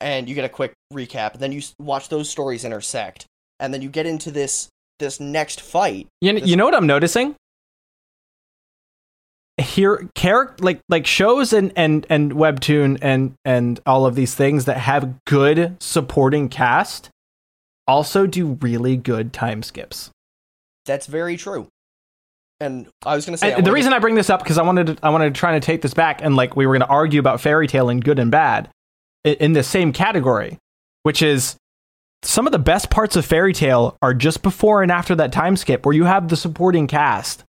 And you get a quick recap and then you watch those stories intersect. And then you get into this this next fight. You, kn- you know what I'm noticing? Here, character like like shows and and and webtoon and and all of these things that have good supporting cast also do really good time skips. That's very true. And I was going to say the to- reason I bring this up because I wanted to, I wanted to try to take this back and like we were going to argue about Fairy Tail and good and bad in, in the same category, which is some of the best parts of Fairy Tail are just before and after that time skip where you have the supporting cast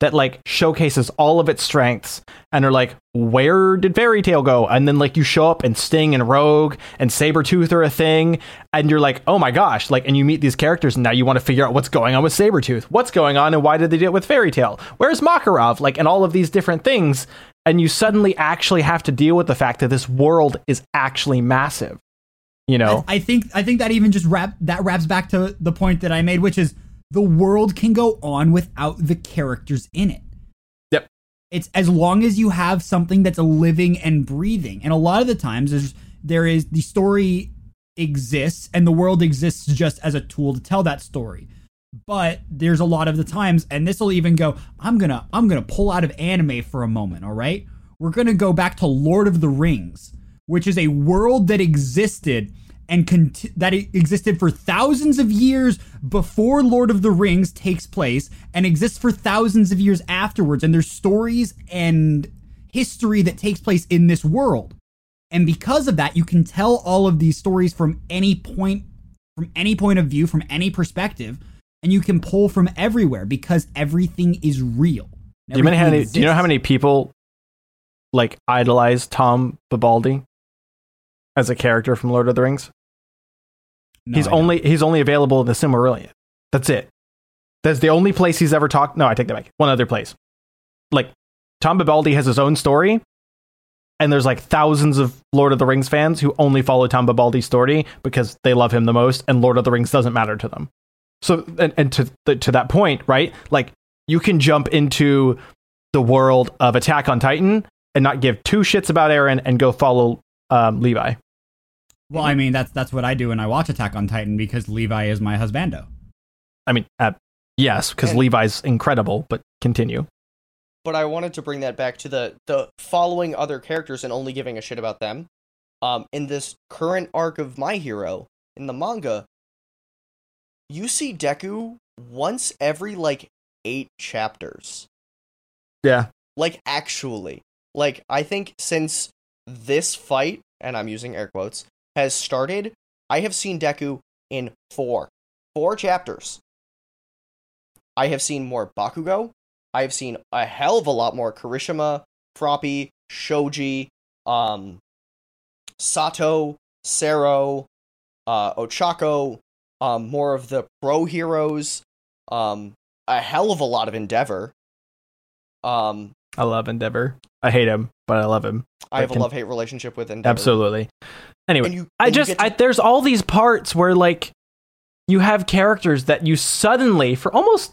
that like showcases all of its strengths and are like where did Fairy Tail go? And then like you show up and sting and rogue and sabretooth are a thing and you're like oh my gosh like and you meet these characters and now you want to figure out what's going on with sabretooth. What's going on and why did they do it with Fairy Tail where's makarov? Like and all of these different things. And you suddenly actually have to deal with the fact that this world is actually massive You know, I, I think I think that even just wrap that wraps back to the point that I made, which is the world can go on without the characters in it. Yep. It's as long as you have something that's living and breathing. And a lot of the times there's there is the story exists and the world exists just as a tool to tell that story. But there's a lot of the times, and this will even go, I'm gonna I'm gonna pull out of anime for a moment, all right? We're gonna go back to Lord of the Rings, which is a world that existed and cont- that it existed for thousands of years before Lord of the Rings takes place and exists for thousands of years afterwards. And there's stories and history that takes place in this world. And because of that, you can tell all of these stories from any point from any point of view, from any perspective, and you can pull from everywhere because everything is real. do you, know how many, do you know how many people like idolize Tom Bombadil as a character from Lord of the Rings? No, he's I don't. only he's only available in the Silmarillion. That's it. That's the only place he's ever talked. No, I take that back. One other place. Like Tom Bombadil has his own story, and there's like thousands of Lord of the Rings fans who only follow Tom Bombadil's story because they love him the most, and Lord of the Rings doesn't matter to them. So, and, and to the, to that point, right? Like you can jump into the world of Attack on Titan and not give two shits about Eren and go follow um, Levi. Well, I mean that's that's what I do when I watch Attack on Titan because Levi is my husbando. I mean, uh, yes, because Levi's incredible, but continue. but I wanted to bring that back to the the following other characters and only giving a shit about them. Um, in this current arc of My Hero in the manga, you see Deku once every like eight chapters. Yeah. Like actually, like I think since this fight, and I'm using air quotes, has started, I have seen Deku in four, four chapters. I have seen more Bakugo. I have seen a hell of a lot more Kirishima, Froppy, Shoji, um, Sato, Sero, uh, Ochako, um, more of the pro heroes, um, a hell of a lot of Endeavor. Um, I love Endeavor. I hate him, but I love him. I have a love hate relationship with Endeavor. Absolutely. Anyway, And you, I and you just to- I, there's all these parts where like you have characters that you suddenly for almost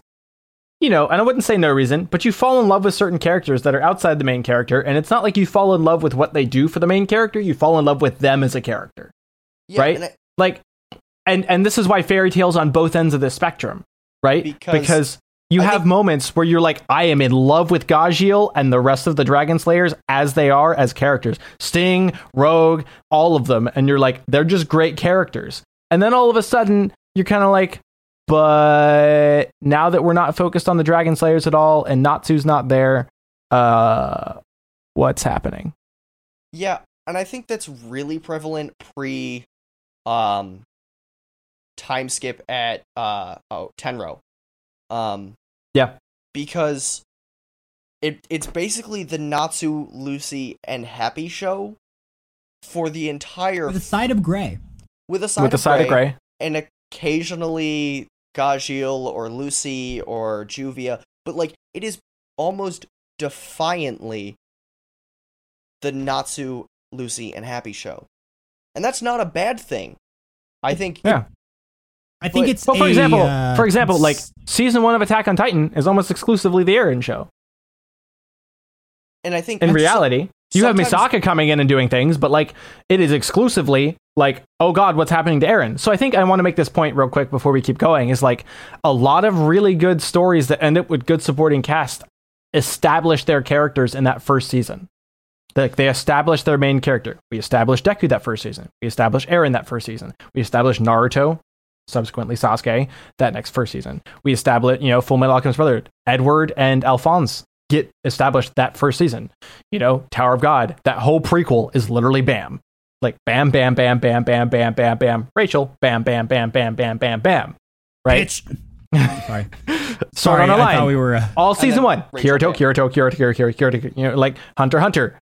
you know, and I wouldn't say no reason, but you fall in love with certain characters that are outside the main character, and it's not like you fall in love with what they do for the main character. You fall in love with them as a character. yeah, right? and I- like and and this is why Fairy Tail's on both ends of the spectrum right Because you I have think- moments where you're like i am in love with Gajeel and the rest of the dragon slayers as they are as characters. Sting rogue all of them. And you're like they're just great characters. And then all of a sudden you're kind of like but now that we're not focused on the dragon slayers at all and natsu's not there uh what's happening? Yeah, and I think that's really prevalent pre um time skip at uh oh Tenro. Um Yeah. Because it it's basically the Natsu, Lucy, and Happy show for the entire With a side of gray. with a side, with the of, side gray, of gray and occasionally Gajeel or Lucy or Juvia, but like it is almost defiantly the Natsu, Lucy, and Happy show. And that's not a bad thing. I think Yeah. I think But- it's Well, for a, example, uh, for example, like season one of Attack on Titan is almost exclusively the Eren show. and I think In that's- reality, you have Misaka coming in and doing things, but like it is exclusively like, oh god, what's happening to Eren? So I think I want to make this point real quick before we keep going. Is like a lot of really good stories that end up with good supporting cast establish their characters in that first season. Like they establish their main character. We established Deku that first season. We established Eren that first season. We established Naruto, subsequently Sasuke, that next first season. We established, you know, Full Metal Alchemist Brotherhood. Edward and Alphonse get established that first season. You know, Tower of God, that whole prequel is literally bam. Like bam, bam, bam, bam, bam, bam, bam, bam. Rachel, bam, bam, bam, bam, bam, bam, bam. Right? Sorry. Sorry, on a I line. thought we were. Uh, All season one. Rachel Kirito, Bam. Kirito, Kirito, Kirito, Kirito, Kirito, you know, like Hunter, Hunter.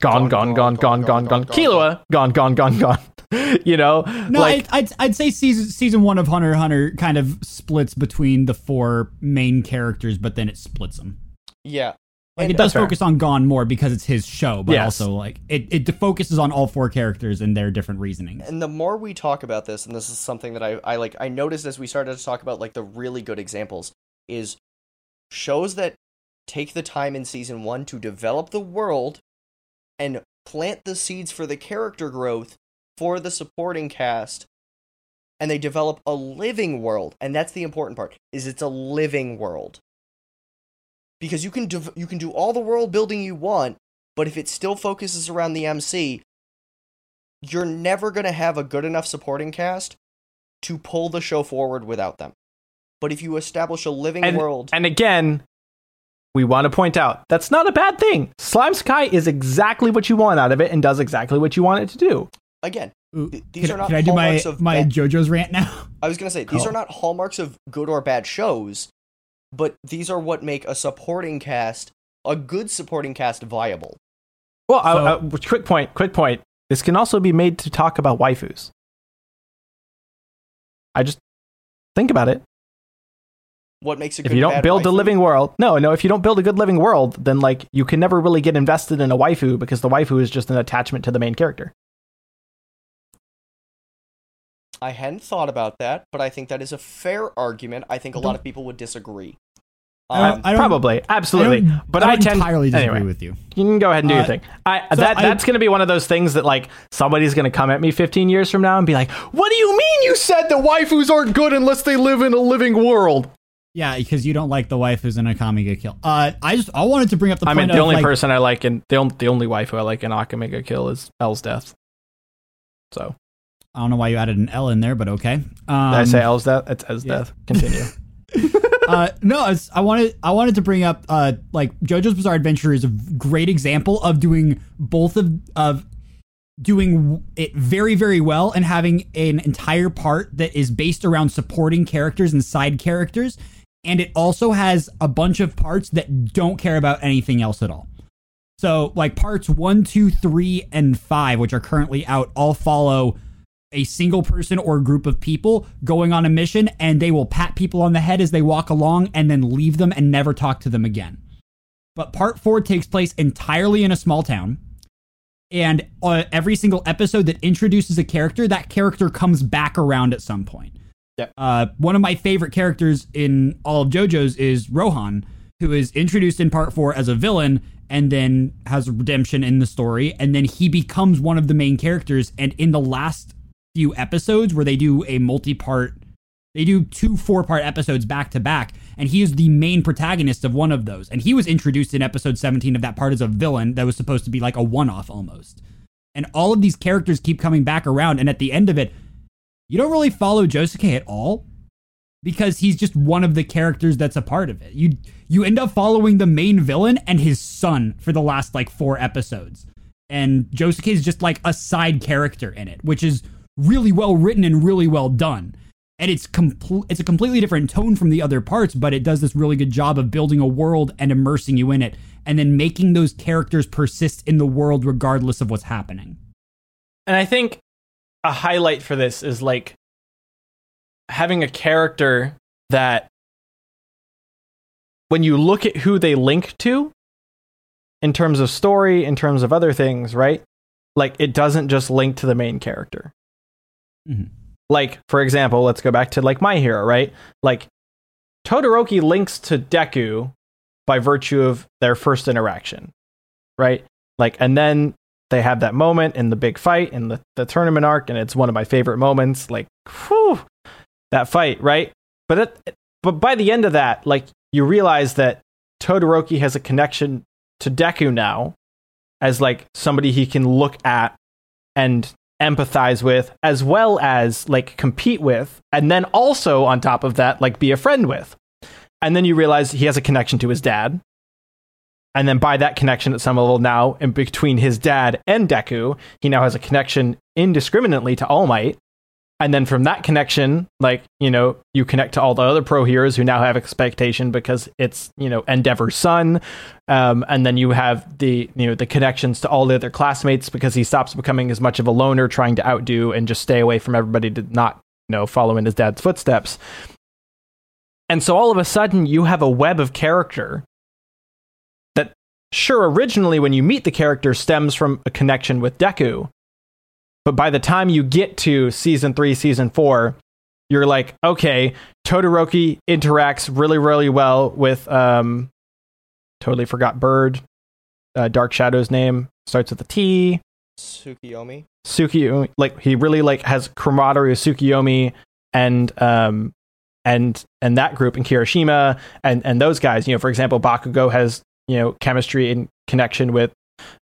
Gon, Gon, Gon, Gon, Gon, Gon. Killua, Gon, Gon, Gon, Gon. [LAUGHS] You know, no, like I, I'd I'd say season season one of Hunter Hunter kind of splits between the four main characters, but then it splits them. Yeah. Like And- it does fair. focus on Gon more because it's his show, but Yes. also like it, it focuses on all four characters and their different reasonings. and the more we talk about this and this is something that I, I like i noticed as we started to talk about like the really good examples is shows that take the time in season one to develop the world and plant the seeds for the character growth for the supporting cast and they develop a living world and that's the important part is it's a living world because you can dev- you can do all the world building you want but if it still focuses around the MC you're never going to have a good enough supporting cast to pull the show forward without them. But if you establish a living And, world, and again, we want to point out that's not a bad thing. Slime Sky is exactly what you want out of it and does exactly what you want it to do. Again, Ooh, th- these can, are not can I do my of my bad- JoJo's rant now? [LAUGHS] I was going to say these Cool. are not hallmarks of good or bad shows, but these are what make a supporting cast, a good supporting cast viable. Well, So- uh, uh, quick point, quick point. This can also be made to talk about waifus. I just think about it. What makes a good? If you don't bad build a living world, no, no, if you don't build a good living world, then like you can never really get invested in a waifu because the waifu is just an attachment to the main character. I hadn't thought about that, but I think that is a fair argument. I think a lot of people would disagree. I Um, don't- I Probably, absolutely. I but I I, tend entirely disagree anyway. with you. You can go ahead and do Uh, your thing. I so that I- that's going to be one of those things that like somebody's going to come at me 15 years from now and be like, "What do you mean you said the waifus aren't good unless they live in a living world?" Yeah, because you don't like the waifus in Akame ga Kill. Uh, I just I wanted to bring up the I point mean, the of only like, person I like in the only, the only waifu I like in Akame ga Kill is L's death. So I don't know why you added an L in there, but okay. Um, did I say L's death? It's L's yeah. death. Continue. [LAUGHS] [LAUGHS] uh, no, it's, I wanted I wanted to bring up uh, like JoJo's Bizarre Adventure is a great example of doing both of of doing it very very well and having an entire part that is based around supporting characters and side characters, and it also has a bunch of parts that don't care about anything else at all. So like parts one, two, three, and five, which are currently out, all follow a single person or group of people going on a mission and they will pat people on the head as they walk along and then leave them and never talk to them again. But part four takes place entirely in a small town. And uh, every single episode that introduces a character, that character comes back around at some point. Yep. Uh, one of my favorite characters in all of JoJo's is Rohan, who is introduced in part four as a villain and then has redemption in the story. And then he becomes one of the main characters. And in the last few episodes where they do a multi-part they do two four-part episodes back to back and he is the main protagonist of one of those. And he was introduced in episode 17 of that part as a villain that was supposed to be like a one-off almost. And all of these characters keep coming back around and at the end of it you don't really follow Josuke at all because he's just one of the characters that's a part of it. You you end up following the main villain and his son for the last like four episodes. And Josuke is just like a side character in it, which is really well written and really well done. And it's complete it's a completely different tone from the other parts, but it does this really good job of building a world and immersing you in it and then making those characters persist in the world regardless of what's happening. And I think a highlight for this is like having a character that when you look at who they link to in terms of story, in terms of other things, right? Like it doesn't just link to the main character. Mhm. Like, for example, let's go back to like My Hero, right? Like Todoroki links to Deku by virtue of their first interaction, right? Like, and then they have that moment in the big fight in the, the tournament arc, and it's one of my favorite moments. Like, whew, that fight, right? But but by the end of that, like, you realize that Todoroki has a connection to Deku now as like somebody he can look at and empathize with as well as like compete with and then also on top of that like be a friend with. And then you realize he has a connection to his dad. And then by that connection at some level now in between his dad and Deku he now has a connection indiscriminately to All Might and then from that connection like you know you connect to all the other pro heroes who now have expectation because it's you know endeavor's son um, and then you have the you know the connections to all the other classmates because he stops becoming as much of a loner trying to outdo and just stay away from everybody to not you know follow in his dad's footsteps and so all of a sudden you have a web of character that sure, originally when you meet the character stems from a connection with Deku. But by the time you get to season three, season four, you're like, okay, Todoroki interacts really, really well with um totally forgot bird. Uh, Dark Shadow's name starts with a T. Tsukiyomi. Tsukiyomi like he really like has camaraderie with Tsukiyomi and um and and that group in Kirishima and and those guys, you know, for example, Bakugo has, you know, chemistry and connection with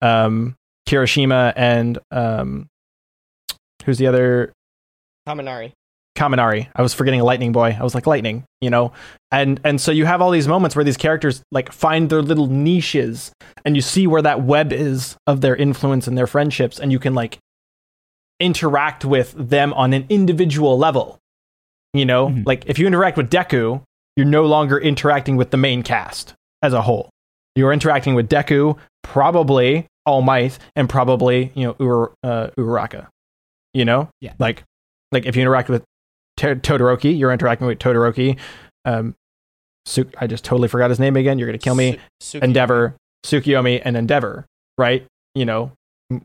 um Kirishima and um who's the other Kaminari. Kaminari. I was forgetting Lightning Boy. I was like Lightning, you know. And and so you have all these moments where these characters like find their little niches and you see where that web is of their influence and their friendships and you can like interact with them on an individual level. You know, Mhm. like if you interact with Deku, you're no longer interacting with the main cast as a whole. You're interacting with Deku, probably All Might, and probably, you know, Ur- uh, Uraraka. You know? Yeah. Like like if you interact with to- Todoroki, you're interacting with Todoroki. Um, Su- I just totally forgot his name again. You're gonna kill me. Su- Tsukiyomi. Endeavor, Tsukiyomi, and Endeavor, right? You know,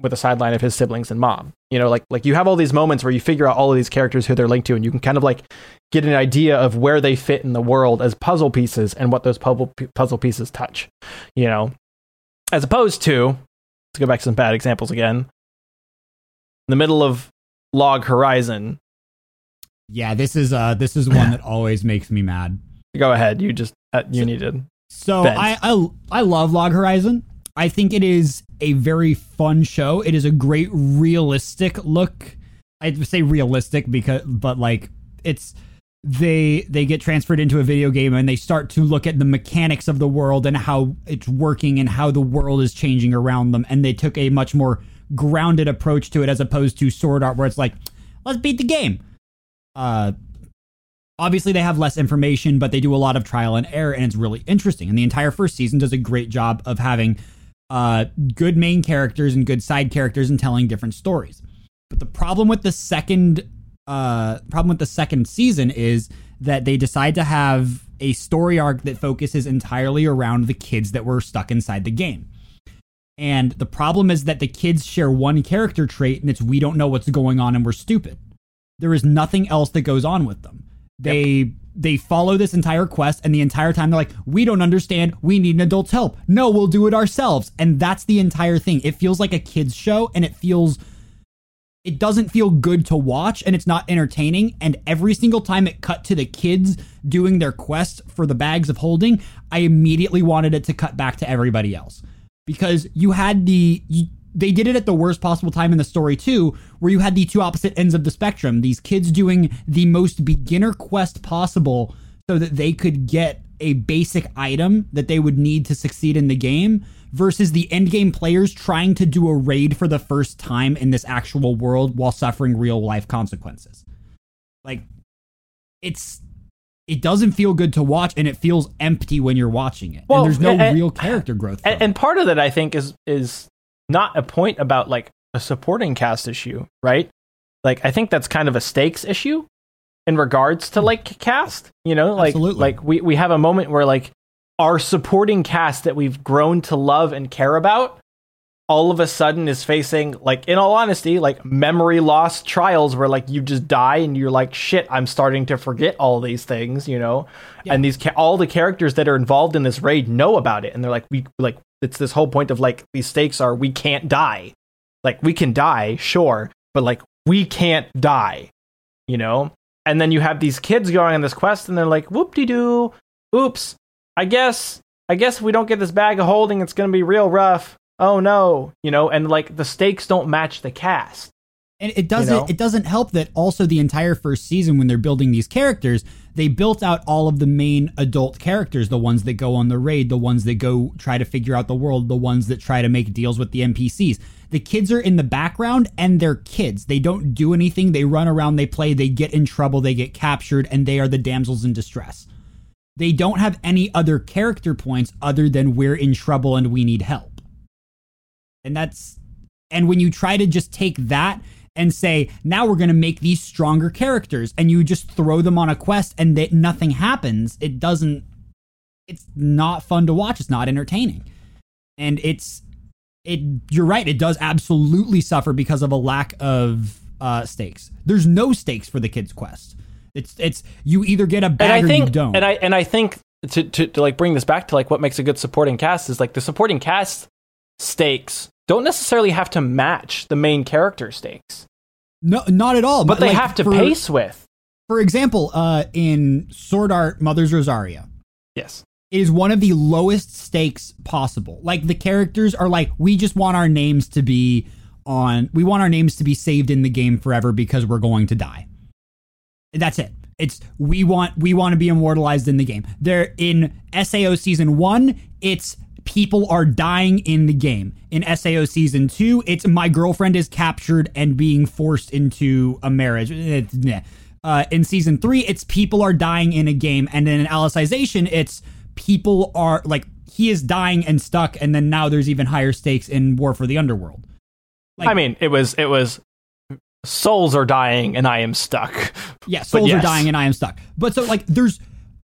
with a sideline of his siblings and mom. You know, like like you have all these moments where you figure out all of these characters who they're linked to, and you can kind of like get an idea of where they fit in the world as puzzle pieces and what those puzzle puzzle pieces touch. You know, as opposed to let's go back to some bad examples again. In the middle of Log Horizon, Yeah, this is uh this is one that always makes me mad. go ahead. You just uh, you needed. So. I, I I love Log Horizon. I think it is a very fun show. It is a great realistic look. I'd say realistic because but like it's they they get transferred into a video game and they start to look at the mechanics of the world and how it's working and how the world is changing around them and they took a much more grounded approach to it as opposed to sword art where it's like let's beat the game. Uh obviously they have less information but they do a lot of trial and error and it's really interesting. And the entire first season does a great job of having uh good main characters and good side characters and telling different stories. But the problem with the second uh problem with the second season is that they decide to have a story arc that focuses entirely around the kids that were stuck inside the game and the problem is that the kids share one character trait and it's we don't know what's going on and we're stupid there is nothing else that goes on with them. They they follow this entire quest and the entire time they're like, "We don't understand. We need an adult's help. No, we'll do it ourselves." And that's the entire thing. It feels like a kids show and it feels it doesn't feel good to watch and it's not entertaining and every single time it cut to the kids doing their quest for the bags of holding, I immediately wanted it to cut back to everybody else because you had the you, they did it at the worst possible time in the story too where you had the two opposite ends of the spectrum. These kids doing the most beginner quest possible so that they could get a basic item that they would need to succeed in the game versus the end game players trying to do a raid for the first time in this actual world while suffering real life consequences. Like it's it doesn't feel good to watch and it feels empty when you're watching it. Well, and there's no and- real character growth and, and part of that i think is is not a point about like a supporting cast issue right? Like i think that's kind of a stakes issue in regards to like cast you know? Like Absolutely. like we, we have a moment where like our supporting cast that we've grown to love and care about all of a sudden is facing like in all honesty like memory loss trials where like you just die and you're like shit i'm starting to forget all these things you know? And these ca- all the characters that are involved in this raid know about it and they're like we like it's this whole point of like these stakes are we can't die. Like we can die sure but like we can't die you know? And then you have these kids going on this quest and they're like whoop-de-doo. Oops. I guess i guess if we don't get this bag of holding it's gonna be real rough oh no you know and like the stakes don't match the cast And it doesn't know? it doesn't help that also the entire first season when they're building these characters, they built out all of the main adult characters, the ones that go on the raid, the ones that go try to figure out the world, the ones that try to make deals with the NPCs. The kids are in the background and they're kids. They don't do anything. They run around, they play, they get in trouble, they get captured, and they are the damsels in distress. They don't have any other character points other than we're in trouble and we need help. And that's and when you try to just take that and say, now we're going to make these stronger characters, and you just throw them on a quest and that nothing happens, it doesn't, it's not fun to watch. It's not entertaining. and it's it. You're right. It does absolutely suffer because of a lack of uh, stakes. There's no stakes for the kids' quest. It's it's you either get a bag and I or think you don't. and I and I think to, to to like bring this back to like what makes a good supporting cast is like the supporting cast stakes don't necessarily have to match the main character stakes, no, not at all. but they like, have to for, pace with. For example, uh, in Sword Art Mother's Rosario, Yes. it is one of the lowest stakes possible. Like the characters are like, we just want our names to be on. We want our names to be saved in the game forever because we're going to die. That's it. It's we want we want to be immortalized in the game. There in SAO season one, it's people are dying in the game. In SAO season two, it's my girlfriend is captured and being forced into a marriage. Uh, in season three, it's people are dying in a game, and then in Alicization, it's people are like he is dying and stuck, and then now there's even higher stakes in War for the Underworld. Like- I mean, it was it was souls are dying and I am stuck. Yeah, [LAUGHS] souls yes. are dying and I am stuck. But so like there's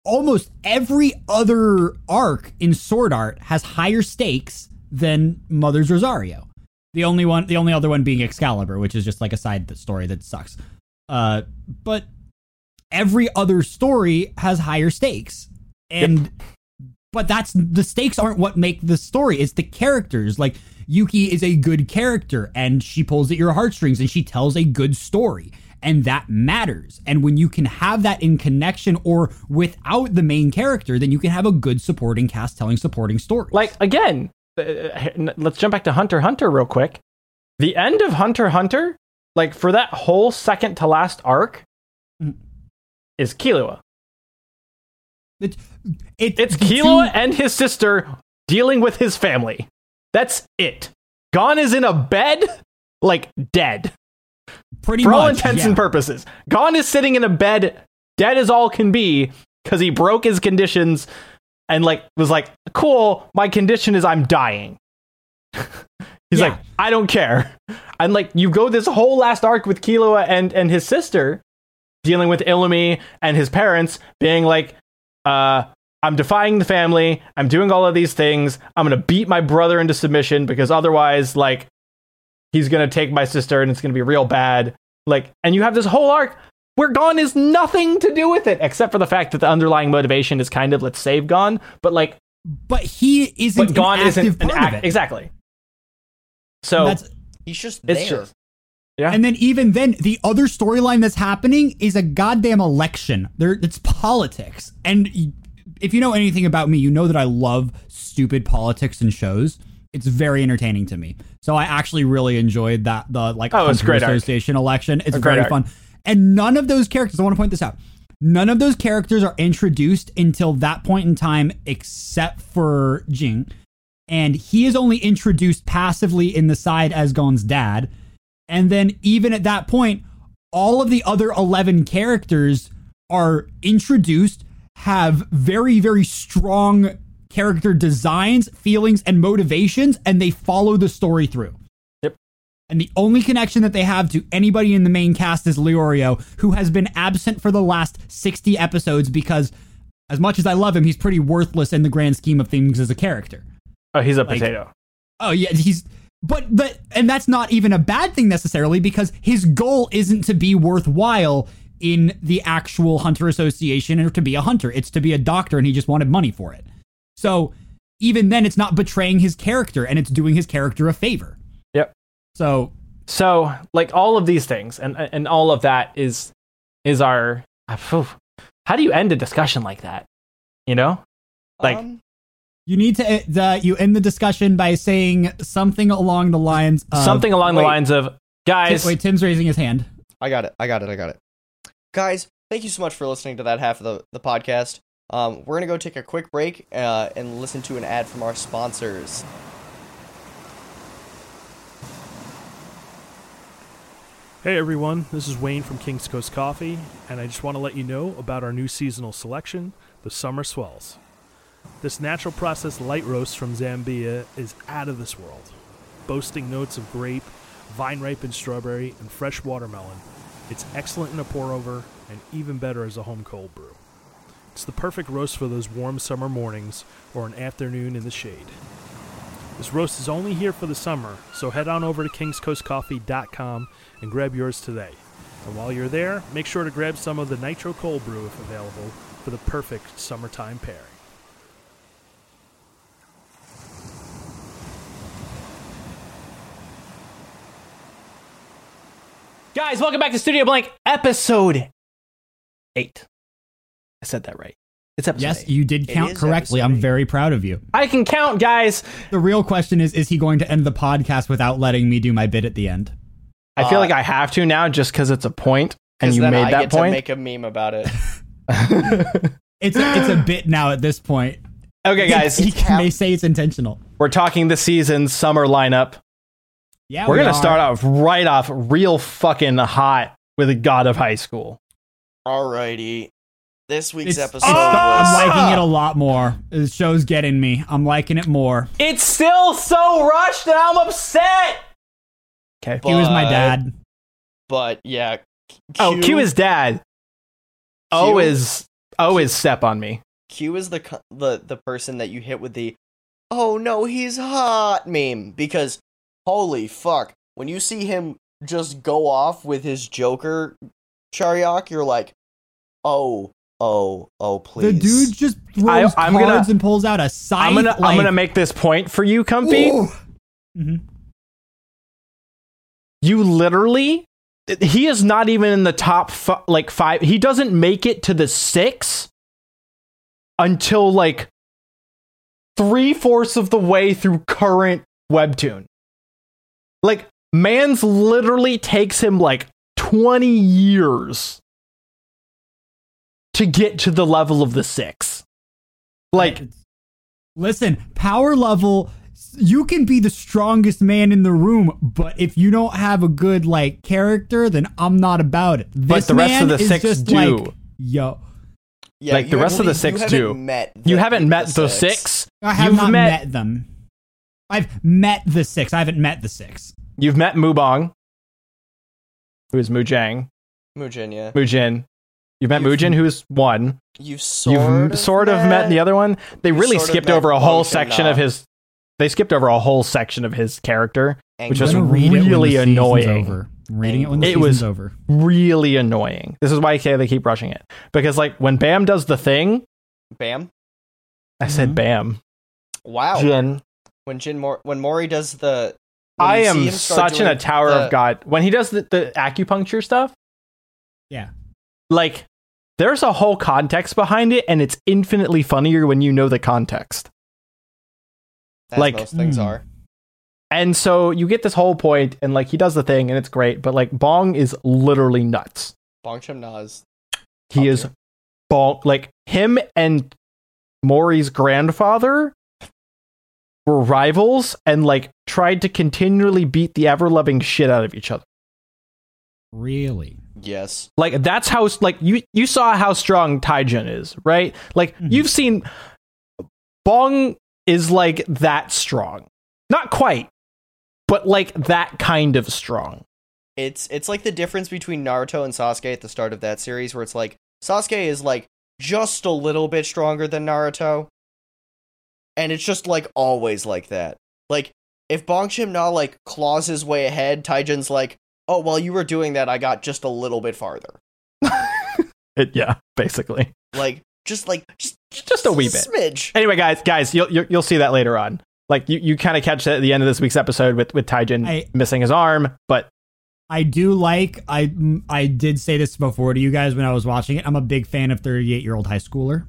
almost every other arc in Sword Art has higher stakes than Mother's Rosario. The only one the only other one being Excalibur, which is just like a side story that sucks. Uh but every other story has higher stakes. And but that's the stakes aren't what make the story. It's the characters. Like Yuki is a good character and she pulls at your heartstrings and she tells a good story. And that matters. And when you can have that in connection or without the main character, then you can have a good supporting cast telling supporting stories. Like again, uh, let's jump back to Hunter Hunter real quick. The end of Hunter Hunter, like for that whole second to last arc, Mm. is Killua. it, it, It's the Killua and his sister dealing with his family. That's it. Gon is in a bed, like dead. Pretty For all intents yeah. and purposes. Gon is sitting in a bed, dead as all can be, because he broke his conditions and like was like, cool, my condition is I'm dying. [LAUGHS] He's Yeah. like, I don't care. And like you go this whole last arc with Killua and, and his sister dealing with Illumi and his parents being like, uh, I'm defying the family. I'm doing all of these things. I'm gonna beat my brother into submission because otherwise, like, he's gonna take my sister and it's gonna be real bad. Like, and you have this whole arc where Gon is nothing to do with it except for the fact that the underlying motivation is kind of let's save Gon, but like, But he isn't but Gon an isn't active an part of act it. exactly. So That's He's just it's there. just yeah. And then even then, the other storyline that's happening is a goddamn election. There, it's politics. And if you know anything about me, you know that I love stupid politics and shows. It's very entertaining to me. So I actually really enjoyed that the like Oh, it's great arc. Association election. It's great very arc. fun. And none of those characters. I want to point this out. None of those characters are introduced until that point in time, except for Jing. And he is only introduced passively in the side as Gon's dad. And then even at that point, all of the other 11 characters are introduced, have very, very strong character designs, feelings, and motivations, and they follow the story through. Yep. And the only connection that they have to anybody in the main cast is Leorio, who has been absent for the last 60 episodes because, as much as I love him, he's pretty worthless in the grand scheme of things as a character. oh, he's a like- potato. Oh yeah, he's but but and that's not even a bad thing necessarily because his goal isn't to be worthwhile in the actual hunter association or to be a hunter. It's to be a doctor and he just wanted money for it. So even then it's not betraying his character and it's doing his character a favor. Yep. So So like all of these things and and all of that is is our how do you end a discussion like that? You know? Like Um, you need to uh, the, you end the discussion by saying something along the lines of something along the lines of guys Wait, Tim's raising his hand. I got it. I got it. I got it. Guys, thank you so much for listening to that half of the, the podcast. Um, we're going to go take a quick break uh, and listen to an ad from our sponsors. Hey everyone, this is Wayne from King's Coast Coffee, and I just want to let you know about our new seasonal selection, the Summer Swells. This natural processed light roast from Zambia is out of this world, boasting notes of grape, vine ripened strawberry, and fresh watermelon. It's excellent in a pour over, and even better as a home cold brew. It's the perfect roast for those warm summer mornings or an afternoon in the shade. This roast is only here for the summer, so head on over to kingscoastcoffee.com and grab yours today. And while you're there, make sure to grab some of the Nitro Cold Brew if available for the perfect summertime pairing. Guys, welcome back to Studio Blank, episode eight. I said that right. It's episode Yes, eight. you did count is correctly. episode I'm eight. very proud of you. I can count, guys. The real question is is he going to end the podcast without letting me do my bit at the end? I feel Uh, like I have to now just because it's a point, and 'Cause you then made I that get point. to make a meme about it. [LAUGHS] It's a, it's a bit now at this point. okay, guys, he It's half- may say it's intentional. we're talking the season's summer lineup. Yeah, We're we gonna are. start off right off real fucking hot with a God of High School. Alrighty. This week's It's, episode it's- I'm liking it a ah. lot more. The show's getting me. I'm liking it more. It's still so rushed that I'm upset. Okay. He was my dad. but yeah. Oh, Q is dad. O Q- is O is step on me. Q is the the the person that you hit with the "Oh no, he's hot" meme because holy fuck, when you see him just go off with his Joker Chariok, you're like, "Oh, oh, oh, please." The dude just throws I- I'm cards gonna- and pulls out a scythe. I'm gonna I'm gonna make this point for you, Comfy. Ooh. Mhm. You literally he is not even in the top f- like 5. He doesn't make it to the 6 until like three fourths of the way through current webtoon. Like man's literally takes him like 20 years to get to the level of the 6. Like listen, power level. You can be the strongest man in the room, but if you don't have a good like character, then I'm not about it. This the rest of the six do. Like, yo, Yeah, like, the you rest of the haven't- you six haven't do. Met the, you haven't met the six. 6. I have You've not met- met, them. I've met the six. I haven't met the six. You've met Mubong, who is Mujang. Mujin, yeah. Mujin. You've met You've- Mujin, who's one. You've sort You've of sort of met the other one. They really skipped over a whole section of his. They skipped over a whole section of his character, which was I'm gonna it when the really annoying. Over. I'm reading it when the It season's was- over. really annoying. This is why I say they keep rushing it because, like, when Bam does the thing, Bam. I said Mhm. Bam. Wow. Jin. When Jin Mor- when Mori does the I am such in a tower the- of God. When he does the, the acupuncture stuff, Yeah. Like, there's a whole context behind it, and it's infinitely funnier when you know the context. as like- most things Hmm. are. And so you get this whole point, and like he does the thing, and it's great. But like Bong is literally nuts. Bong Chim Nas. He is there. Bong like him and Mori's grandfather were rivals, and like tried to continually beat the ever loving shit out of each other. Really? Yes. Like that's how like you you saw how strong Taijin is, right? Like Mhm. you've seen Bong is like that strong. Not quite, but like that kind of strong. It's it's like the difference between Naruto and Sasuke at the start of that series where it's like Sasuke is like just a little bit stronger than Naruto. And it's just like always like that. Like if Bong Chim Na like claws his way ahead, Taijin's like, "Oh, while you were doing that, I got just a little bit farther." [LAUGHS] It, yeah, basically. Like just like just Just a wee bit. smidge. Anyway, guys, guys, you'll you'll, you'll see that later on. Like you, you kind of catch that at the end of this week's episode with with Taijin I- missing his arm, but I do like I I did say this before to you guys when I was watching it. I'm a big fan of 38 year old high schooler.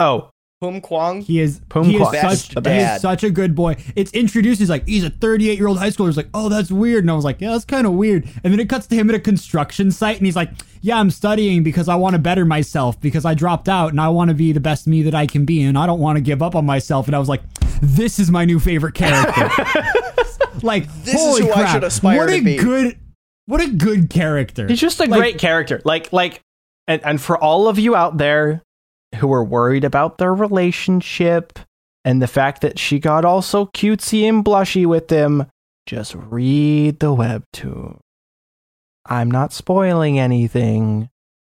oh, Hum Kwang. He is Pum he Kwang. Best such he dad. is such a good boy. It's introduced. He's like he's a 38 year old high schooler. He's like, oh, that's weird. And I was like, yeah, that's kind of weird. And then it cuts to him at a construction site, and he's like, yeah, I'm studying because I want to better myself because I dropped out and I want to be the best me that I can be, and I don't want to give up on myself. And I was like, this is my new favorite character. [LAUGHS] like This is holy who I crap, should aspire what to a be. good, what a good character. he's just a Like- great character. Like like, and and for all of you out there who were worried about their relationship and the fact that she got all so cutesy and blushy with him, just read the webtoon. I'm not spoiling anything.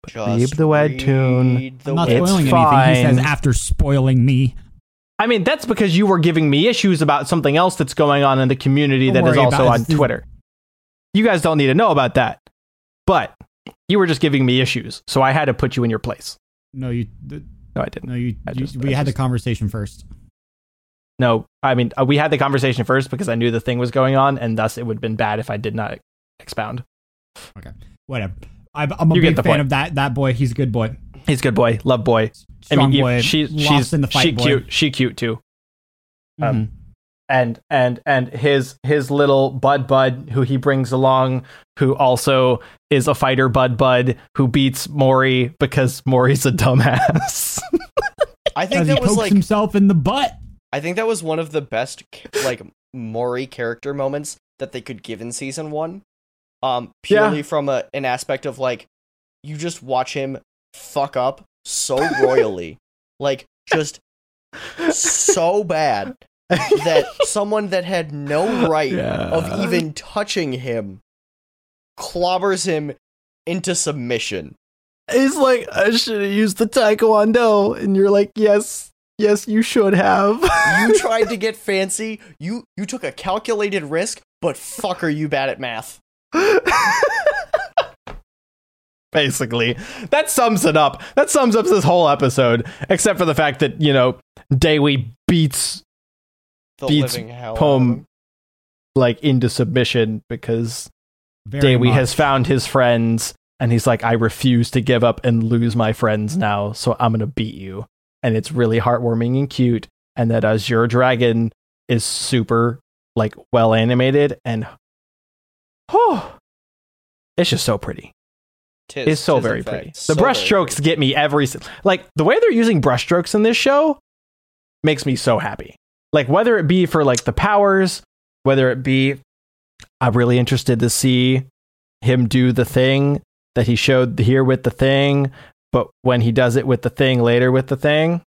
But read the webtoon. read the I'm not It's spoiling anything. He says fine. after spoiling me. I mean, that's because you were giving me issues about something else that's going on in the community Don't that is also on it. Twitter. You guys don't need to know about that. But you were just giving me issues, so I had to put you in your place. No, you. th- No, I didn't. No, you. I you- we I had the conversation first. No, I mean, uh, we had the conversation first because I knew the thing was going on, and thus it would have been bad if I did not expound. Okay, whatever. I'm, I'm a You big the fan point. of that. That boy. He's a good boy. He's a good boy, love boy. Strong I mean, boy. she's lost she's in the fight. she boy. cute. She cute too. Um, Mhm. And and and his his little bud bud who he brings along who also is a fighter bud bud who beats Mori because Mori's a dumbass. [LAUGHS] I think Because he that was pokes like himself in the butt. I think that was one of the best like Mori character moments that they could give in season one. Um, purely from a, an aspect of like you just watch him fuck up so [LAUGHS] royally, like just so bad that someone that had no right of even touching him clobbers him into submission. He's like, I should have used the taekwondo, and you're like, yes, yes, you should have. You [LAUGHS] tried to get fancy. You you took a calculated risk, but fuck, are you bad at math? [LAUGHS] Basically, that sums it up. That sums up this whole episode, except for the fact that you know Daewi beats The Beats living hell. out Poem like into submission because Very Daewi much. has found his friends, and he's like, I refuse to give up and lose my friends now, so I'm gonna beat you. And it's really heartwarming and cute, and that Azure Dragon is super like well animated and oh, [SIGHS] it's just so pretty. Tis- It's so very fact pretty. so the very brushstrokes pretty. get me every like the way they're using brushstrokes in this show makes me so happy. Like whether it be for like the powers, whether it be I'm really interested to see him do the thing that he showed here with the thing, but when he does it with the thing later with the thing,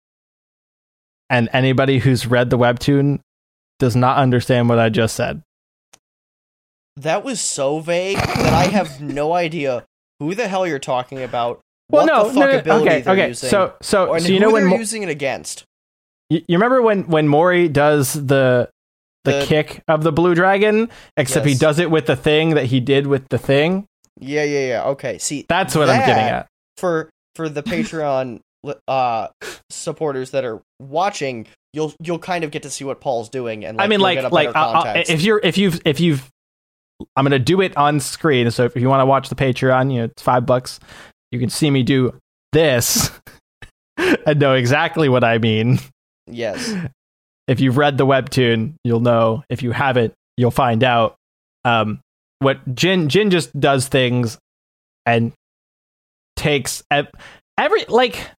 and anybody who's read the webtoon does not understand what I just said. That was so vague that I have no idea who the hell you're talking about. Well, what no, the fuck no, ability okay, they're okay. using, So, so, so you know when they're Mo- using it against. You, you remember when when Mori does the the, The- kick of the blue dragon, except he does it with the thing that he did with the thing. Yeah, yeah, yeah. Okay, see, That's what I'm getting at. for for the Patreon [LAUGHS] uh supporters that are watching, you'll you'll kind of get to see what Paul's doing, and like, I mean, like, like uh, uh, if you're if you've if you've, I'm gonna do it on screen. So if you want to watch the Patreon, you know, it's five bucks. You can see me do this [LAUGHS] and know exactly what I mean. Yes, if you've read the webtoon, you'll know. If you haven't, you'll find out. Um, what Jin Jin just does things and takes ev- every like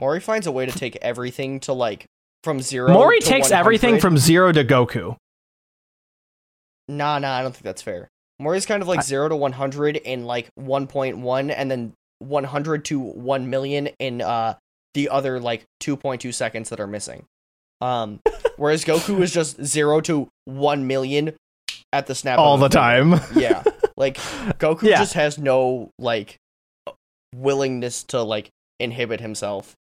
Mori finds a way to take everything to like from zero. Mori takes everything from zero to Goku. Nah, nah, I don't think that's fair. Mori's kind of like I- 0 to 100 in like 1.1 and then 100 to 1 million in uh the other like 2.2 seconds that are missing. Um [LAUGHS] whereas Goku is just 0 to 1 million at the snap all the time. Yeah. [LAUGHS] Like Goku Yeah. just has no like willingness to like inhibit himself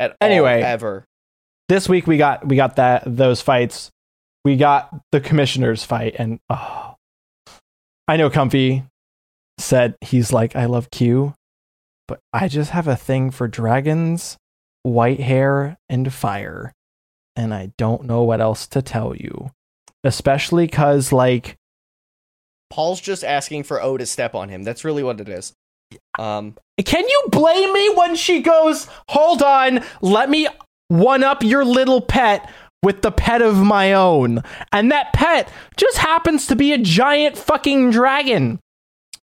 at Anyway. all ever. this week we got we got that those fights. We got the commissioners fight, and oh, I know Comfy said he's like I love Q, but I just have a thing for dragons, white hair, and fire, and I don't know what else to tell you. Especially because like Paul's just asking for O to step on him. That's really what it is. Um Can you blame me when she goes, Hold on, let me one up your little pet with the pet of my own? And that pet just happens to be a giant fucking dragon.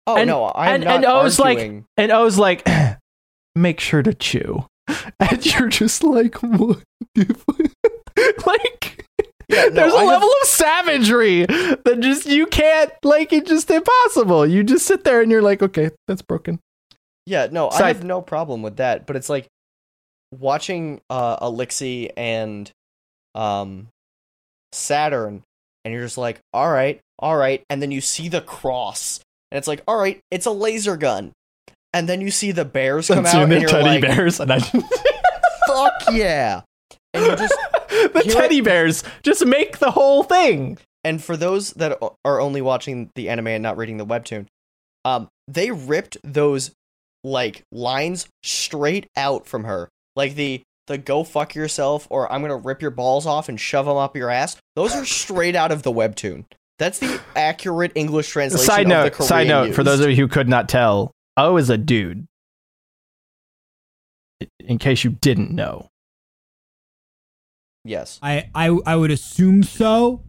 Oh And- no, I'm and- not and O's like- arguing. And O's like, [CLEARS THROAT] Make sure to chew. [LAUGHS] And you're just like, What? [LAUGHS] like, Yeah, no, there's a I have- level of savagery that just you can't, like, it's just impossible. You just sit there and you're like, Okay, that's broken. Yeah, no, I have no problem with that, but it's like watching uh Elixir and um Saturn and you're just like, "All right, all right." And then you see the cross and it's like, "All right, it's a laser gun." And then you see the bears [LAUGHS] come That's out and you're teddy like, bears, [LAUGHS] and I "Fuck yeah." and you just [LAUGHS] the teddy bears just make the whole thing. and for those that are only watching the anime and not reading the webtoon, um, they ripped those like lines straight out from her, like the the go fuck yourself or I'm gonna rip your balls off and shove them up your ass. Those are straight out of the webtoon. That's the accurate English translation. Side of the note, side note, for those of you who could not tell, O is a dude. In case you didn't know. yes, I, I I would assume so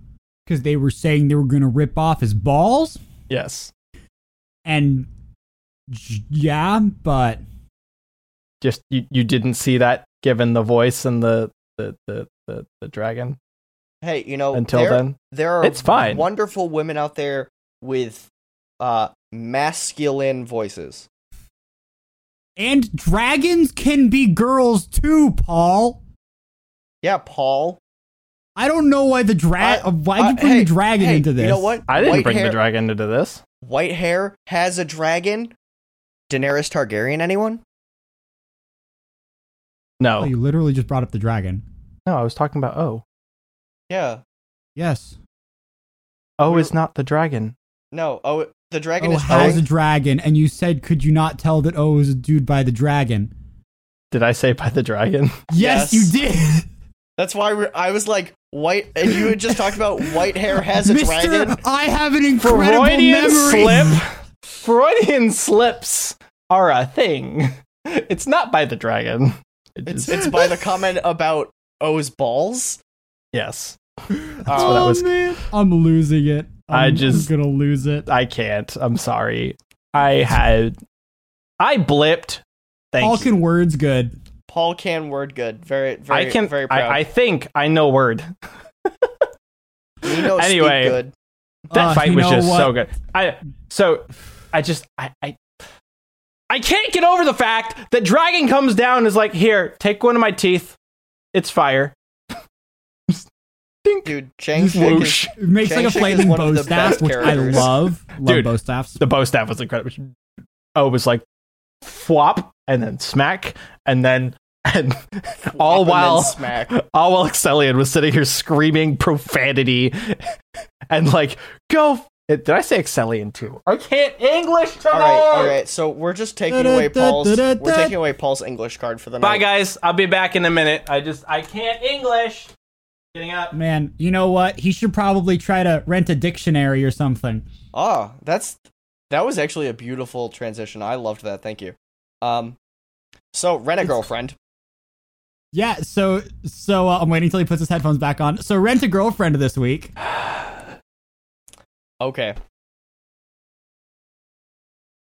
because they were saying they were going to rip off his balls, Yes. and j- yeah, but Just you, you didn't see that given the voice and the the, the, the, the dragon hey, you know until there, then. there are It's fine. wonderful women out there with uh masculine voices. and dragons can be girls too, Paul. Yeah, Paul. I don't know why the drag. I- Why'd I- you bring hey, the dragon hey, into this? You know what? I didn't White bring hair, the dragon into this. White hair has a dragon. Daenerys Targaryen. Anyone? No. Oh, you literally just brought up the dragon. No, I was talking about O. Yeah. O Yes. Oh, is not the dragon. No. Oh, the dragon Oh, is has a dragon, and you said, could you not tell that O is a dude by the dragon? Did I say by the dragon? Yes, Yes. you did, That's why we're, I was like white, and you had just talked about white hair has a [LAUGHS] Mister. dragon. I have an incredible Freudian memory. slip. Freudian slips are a thing. It's not by the dragon. It It's just- it's by the comment about O's balls. yes. [LAUGHS] That's what I oh was- man, I'm losing it. I I'm, just- I'm gonna lose it. I can't. I'm sorry. I had. I blipped. Thank All you. can words good. Paul can word good. Very very I can. very proud. I, I think I know word. we know anyway. good. That Uh, fight was know just so good. I so I just I, I I can't get over the fact that Dragon comes down and is like, "Here, take one of my teeth. It's fire." Dink. Dude, Chang Just Shik whoosh. is, It makes Shang like a Shik is flaming one of bow the staff, best which I love. Love Dude, bow staffs. The bow staff was incredible. Oh, it was like flop and then smack and then and all and while smack. [LAUGHS] all while Excellion was sitting here screaming profanity [LAUGHS] and like go. Eh, did I say Excellion too? I can't English today. All right, all right. So we're just taking away Paul's. We're taking away Paul's English card for the night. Bye, guys. I'll be back in a minute. I just I can't English. Getting up. Man, you know what? He should probably try to rent a dictionary or something. Ah, that's that was actually a beautiful transition. I loved that. Thank you. Um, so rent a girlfriend. Yeah, so so uh, I'm waiting until he puts his headphones back on. So rent a girlfriend this week. [SIGHS] Okay.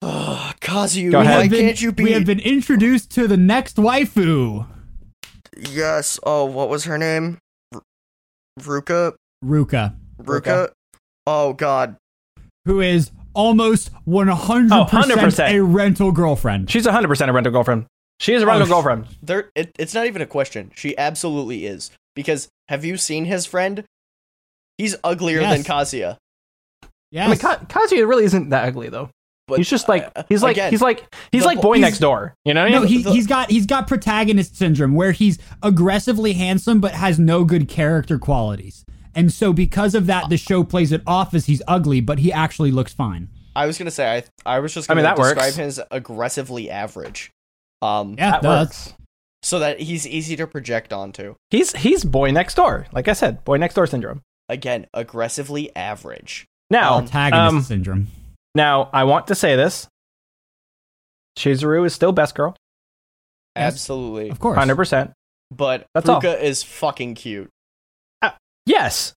Ugh, [SIGHS] Kazu, Go why ahead. been- can't you be? We have been introduced to the next waifu, Yes. Oh, what was her name? R- Ruka. Ruka, Ruka. Oh God. who is almost 100% Oh, 100%. a rental girlfriend. She's 100% a rental girlfriend. She is a rental sh- girlfriend. There. It, it's not even a question. She absolutely is. Because have you seen his friend? He's uglier than Yes. Kazuya. Yes. I mean, Ka- Kazuya really isn't that ugly though. But he's just like uh, he's like again, he's like he's like boy he's- next door. You know no, he, the- he's got he's got protagonist syndrome where he's aggressively handsome but has no good character qualities. And so because of that the show plays it off as he's ugly but he actually looks fine. I was gonna say I. I was just I gonna mean, that describe works. him as aggressively average. Um, Yeah, that no, works. so that he's easy to project onto. He's he's boy next door. Like I said, boy next door syndrome. Again, aggressively average. Now, Um, Protagonist um, syndrome. Now I want to say this. Chizuru is still best girl, Absolutely. Of course. hundred percent. But That's all. Ruka is fucking cute. Yes.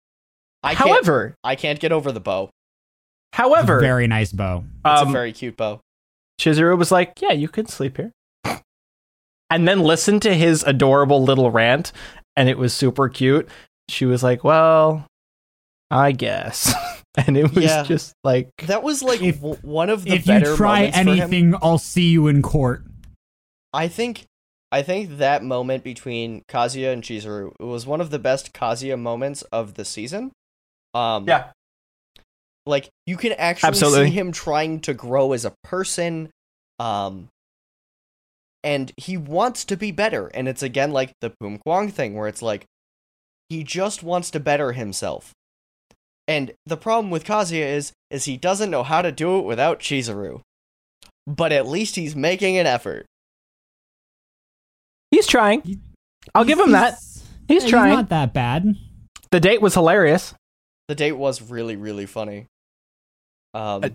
I can't, however, I can't get over the bow. however, Very nice bow. It's um, a very cute bow. Chizuru was like, "Yeah, you can sleep here," [LAUGHS] and then listened to his adorable little rant, and it was super cute. She was like, "Well, I guess," [LAUGHS] [LAUGHS] and it was Yeah. just like, That was like If- w- one of the If you better try moments for him. anything, I'll see you in court. I think I think that moment between Kazuya and Chizuru was one of the best Kazuya moments of the season. Um yeah, like you can actually Absolutely. see him trying to grow as a person. Um and he wants to be better. And it's again like the Poom Kwang thing, where it's like he just wants to better himself. And the problem with Kazuya is is he doesn't know how to do it without Chizuru. But at least he's making an effort. He's trying. I'll give him that. He's yeah, trying. not that bad. The date was hilarious. The date was really, really funny. Um, Uh,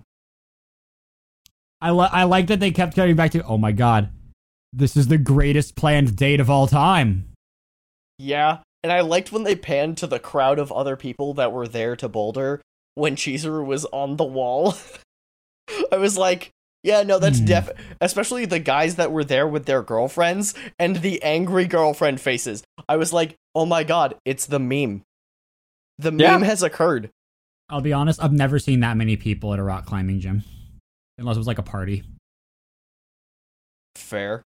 I li- I like that they kept coming back to. Oh my god, this is the greatest planned date of all time. yeah, and I liked when they panned to the crowd of other people that were there to Boulder when Chizuru was on the wall. [LAUGHS] I was like, yeah, no, that's Hmm. def. Especially the guys that were there with their girlfriends and the angry girlfriend faces. I was like, oh my god, it's the meme. The meme Yeah. has occurred. I'll be honest, I've never seen that many people at a rock climbing gym, unless it was like a party. Fair.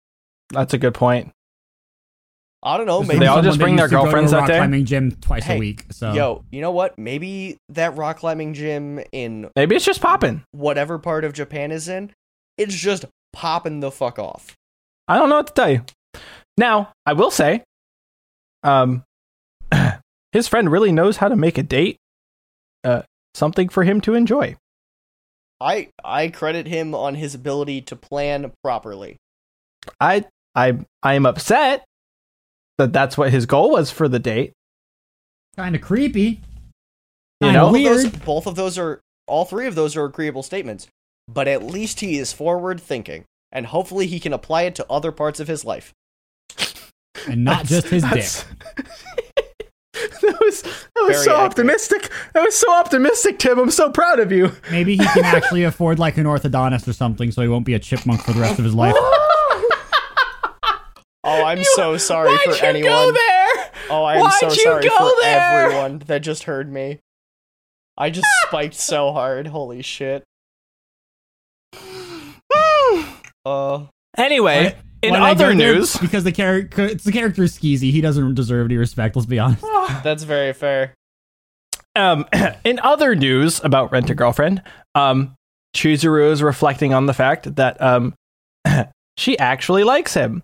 That's a good point. I don't know. Maybe They all just bring their used to go to a girlfriends that rock climbing gym twice Hey, a week. So Yo, you know what? Maybe that rock climbing gym in Maybe it's just popping. whatever part of Japan is in, it's just popping the fuck off. I don't know what to tell you. Now, I will say, um, [CLEARS THROAT] his friend really knows how to make a date uh, something for him to enjoy. I I credit him on his ability to plan properly. I I I am upset that that's what his goal was for the date. kind of creepy. You Kinda know? Both of those, both of those are all three of those are agreeable statements. But at least he is forward thinking, and hopefully he can apply it to other parts of his life. and not just his dick. [LAUGHS] That was that was Very so accurate. optimistic. That was so optimistic, Tim. I'm so proud of you. Maybe he can actually [LAUGHS] afford like an orthodontist or something, so he won't be a chipmunk for the rest of his life. [LAUGHS] Oh, I'm so sorry Why'd for you anyone. go there? Oh, I'm Why'd so you sorry for there? everyone that just heard me. I just [LAUGHS] spiked so hard. Holy shit. [SIGHS] Uh, anyway, in Why other go there? news, because the character, it's the character is skeezy. He doesn't deserve any respect. Let's be honest. [SIGHS] that's very fair. um, [CLEARS THROAT] in other news about Rent a Girlfriend, um, Chizuru is reflecting on the fact that um, [CLEARS THROAT] she actually likes him.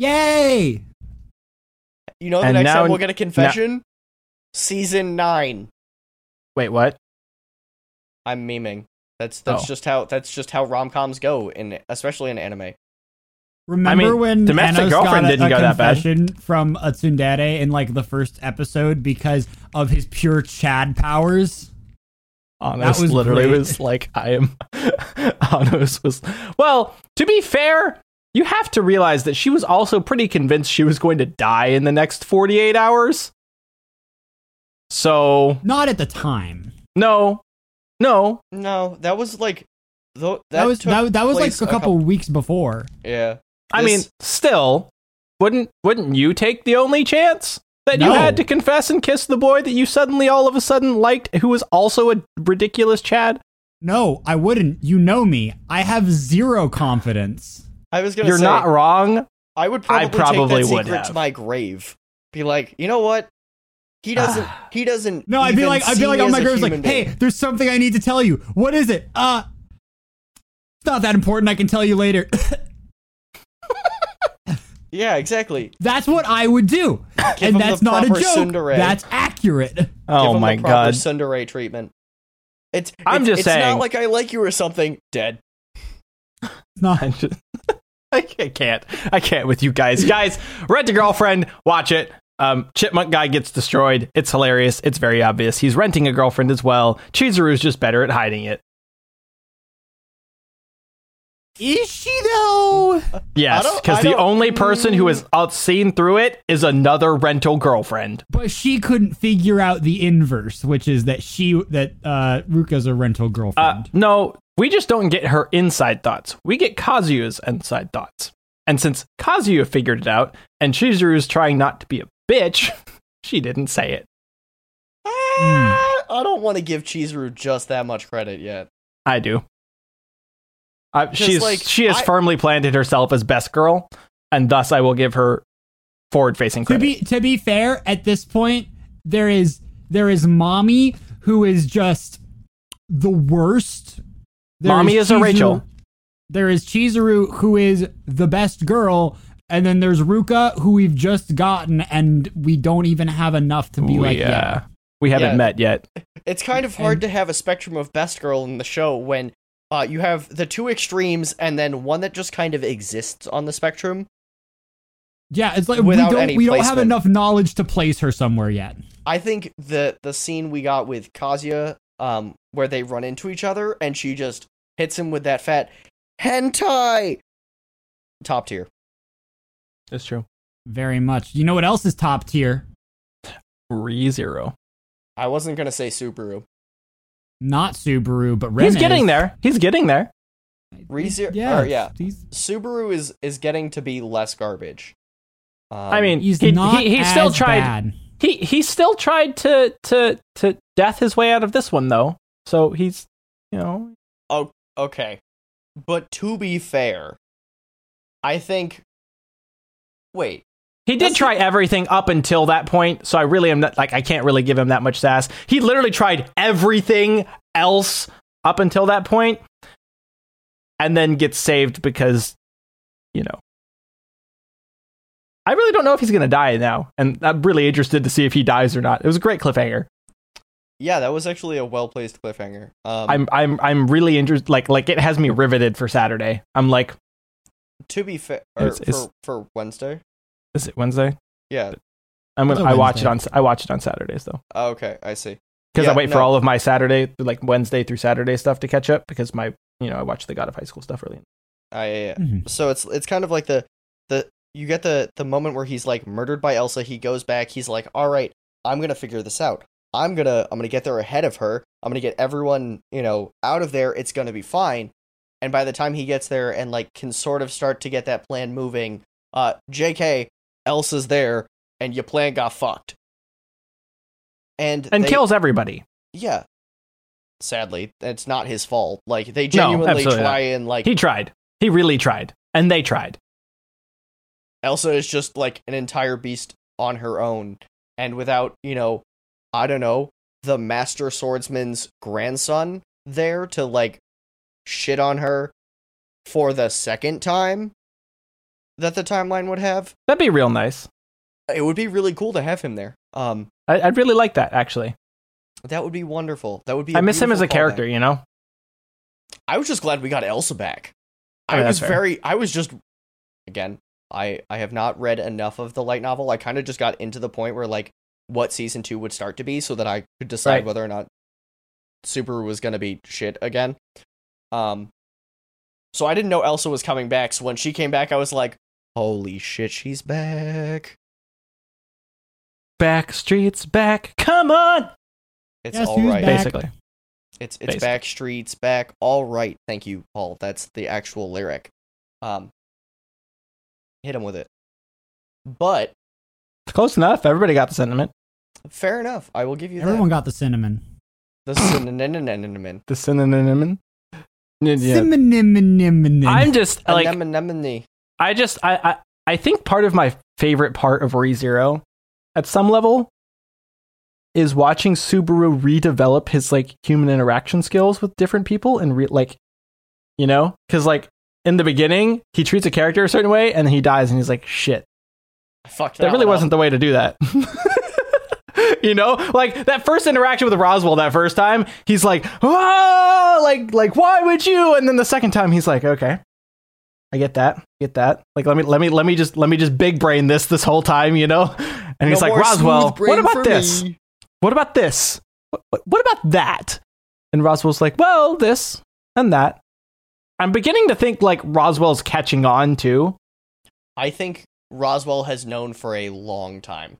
Yay! You know, the And next now- time we'll get a confession? Season 9. Wait, what? I'm memeing. That's that's Oh. just how that's just how rom-coms go in especially in anime. Remember mean, when Domestic Enos Girlfriend got a, didn't a go that bad. confession from a tsundere in like the first episode because of his pure Chad powers? Honest was literally great. was like, I am. [LAUGHS] Honest was. Well, to be fair, you have to realize that she was also pretty convinced she was going to die in the next 48 hours. So, Not at the time. no, no. No, that was like tho- That, was took that, that was like place a couple weeks before. Yeah. I mean, still, wouldn't wouldn't you take the only chance that you had to confess and kiss the boy that you suddenly all of a sudden liked, who was also a ridiculous Chad? No, I wouldn't. You know me. I have zero confidence. I was gonna You're say not wrong. I would I probably, probably take that would secret have. to my grave. Be like, you know what? He doesn't. [SIGHS] he doesn't. No, I'd be like, I'd be like me on my a grave, like, human hey, being." there's something I need to tell you. What is it? Uh, it's not that important. I can tell you later. [LAUGHS] Yeah, exactly. that's what I would do, Give and that's not a proper joke. tsundere. That's accurate. It's Oh Give him my the proper god. Tsundere treatment. It's. I'm it's, just it's saying. not like I like you or something. Dead. not. [LAUGHS] [LAUGHS] I can't. I can't with you guys. Guys, rent a girlfriend. Watch it. Um, Chipmunk guy gets destroyed. It's hilarious. It's very obvious. He's renting a girlfriend as well. Chizuru's just better at hiding it. Is she though? Yes, because the only person who has seen through it is another rental girlfriend. But she couldn't figure out the inverse, which is that she that uh Ruka's a rental Uh, girlfriend. no, we just don't get her inside thoughts. We get Kazuya's inside thoughts. And since Kazuya figured it out, and Chizuru's trying not to be a bitch, [LAUGHS] she didn't say it. Ah, I don't want to give Chizuru just that much credit yet. I do. I, she's like, she has I- firmly planted herself as best girl, and thus I will give her forward facing to be to be fair, at this point, there is there is Mami who is just the worst. There Mami is a Rachel. there is Chizuru, who is the best girl, and then there's Ruka, who we've just gotten, and we don't even have enough to be we, like, uh, yeah. we haven't Yeah. met yet. It's kind of hard And- to have a spectrum of best girl in the show when uh, you have the two extremes and then one that just kind of exists on the spectrum. Yeah, it's like Without we don't any we don't have enough knowledge to place her somewhere yet. I think the the scene we got with Kazuya, um, where they run into each other and she just hits him with that fat hentai, top tier. That's true. Very much. You know what else is top tier? Re zero. I wasn't gonna say Subaru. Not Subaru, but Rem He's is. getting there. He's getting there. Rezero, Yeah, or, yeah. He's, Subaru is is getting to be less garbage. Um, I mean, he's he, not he, he as still tried. bad. He he still tried to to to death his way out of this one though. So he's you know Oh, okay, but to be fair, I think. Wait, he did try everything up until that point. So I really am not like I can't really give him that much sass. He literally tried everything else up until that point, and then gets saved because you know. I really don't know if he's gonna die now, and I'm really interested to see if he dies or not. It was a great cliffhanger. yeah, that was actually a well placed cliffhanger. Um, I'm I'm I'm really interested. Like like it has me riveted for Saturday. I'm like, to be fair, or It's- it's- for for Wednesday. is it Wednesday? Yeah. I'm gonna a I watch it on I watch it on Saturdays though Oh, okay, I see. because Yeah, I wait for all of my Saturday like Wednesday through Saturday stuff to catch up because my you know I watch the God of High School stuff early. I yeah. Mhm. so it's it's kind of like the the you get the the moment where he's like murdered by Elsa. He goes back. He's like, all right, I'm gonna figure this out. I'm gonna I'm gonna get there ahead of her. I'm gonna get everyone you know out of there. It's gonna be fine. And by the time he gets there and like can sort of start to get that plan moving, uh, J.K. Elsa's there, and your plan got fucked. And And they- kills everybody. yeah. Sadly, it's not his fault. Like they genuinely absolutely try and like He tried. He really tried, and they tried. Elsa is just like an entire beast on her own, and without, you know, I don't know, the master swordsman's grandson there to like shit on her for the second time that the timeline would have. That'd be real nice. It would be really cool to have him there. Um, I, I'd really like that actually. that would be wonderful. That would be. I miss him as a character. callback. You know. I was just glad we got Elsa back. I I, mean, was very. I was just. Again, I I have not read enough of the light novel. I kind of just got into the point where like what season two would start to be, so that I could decide Right. whether or not Subaru was gonna be shit again. Um. So I didn't know Elsa was coming back. So when she came back, I was like, "Holy shit, she's back!" Back streets back. Come on. It's Yes, all who's right. back? Basically. It's it's Basically. back streets back. All right, thank you, Paul. That's the actual lyric. Um, hit him with it. But Close enough. Everybody got the sentiment. fair enough. I will give you Everyone got the cinnamon. The synonym. The synonym. Yeah. Cinnamon. I'm just like Anemone. I just I, I I think part of my favorite part of ReZero at some level is watching Subaru redevelop his like human interaction skills with different people and re- like you know cuz like in the beginning he treats a character a certain way and then he dies and he's like shit. I fucked that really wasn't the way to do that. [LAUGHS] You know? Like that first interaction with Roswaal that first time he's like oh like like why would you? And then the second time he's like okay. I get that. Get that. Like let me let me let me just let me just big brain this this whole time you know? And he's like Roswaal what about this? me. what about this? What, what, what about that? And Roswaal's like well this and that I'm beginning to think like Roswaal's catching on too I think Roswaal has known for a long time.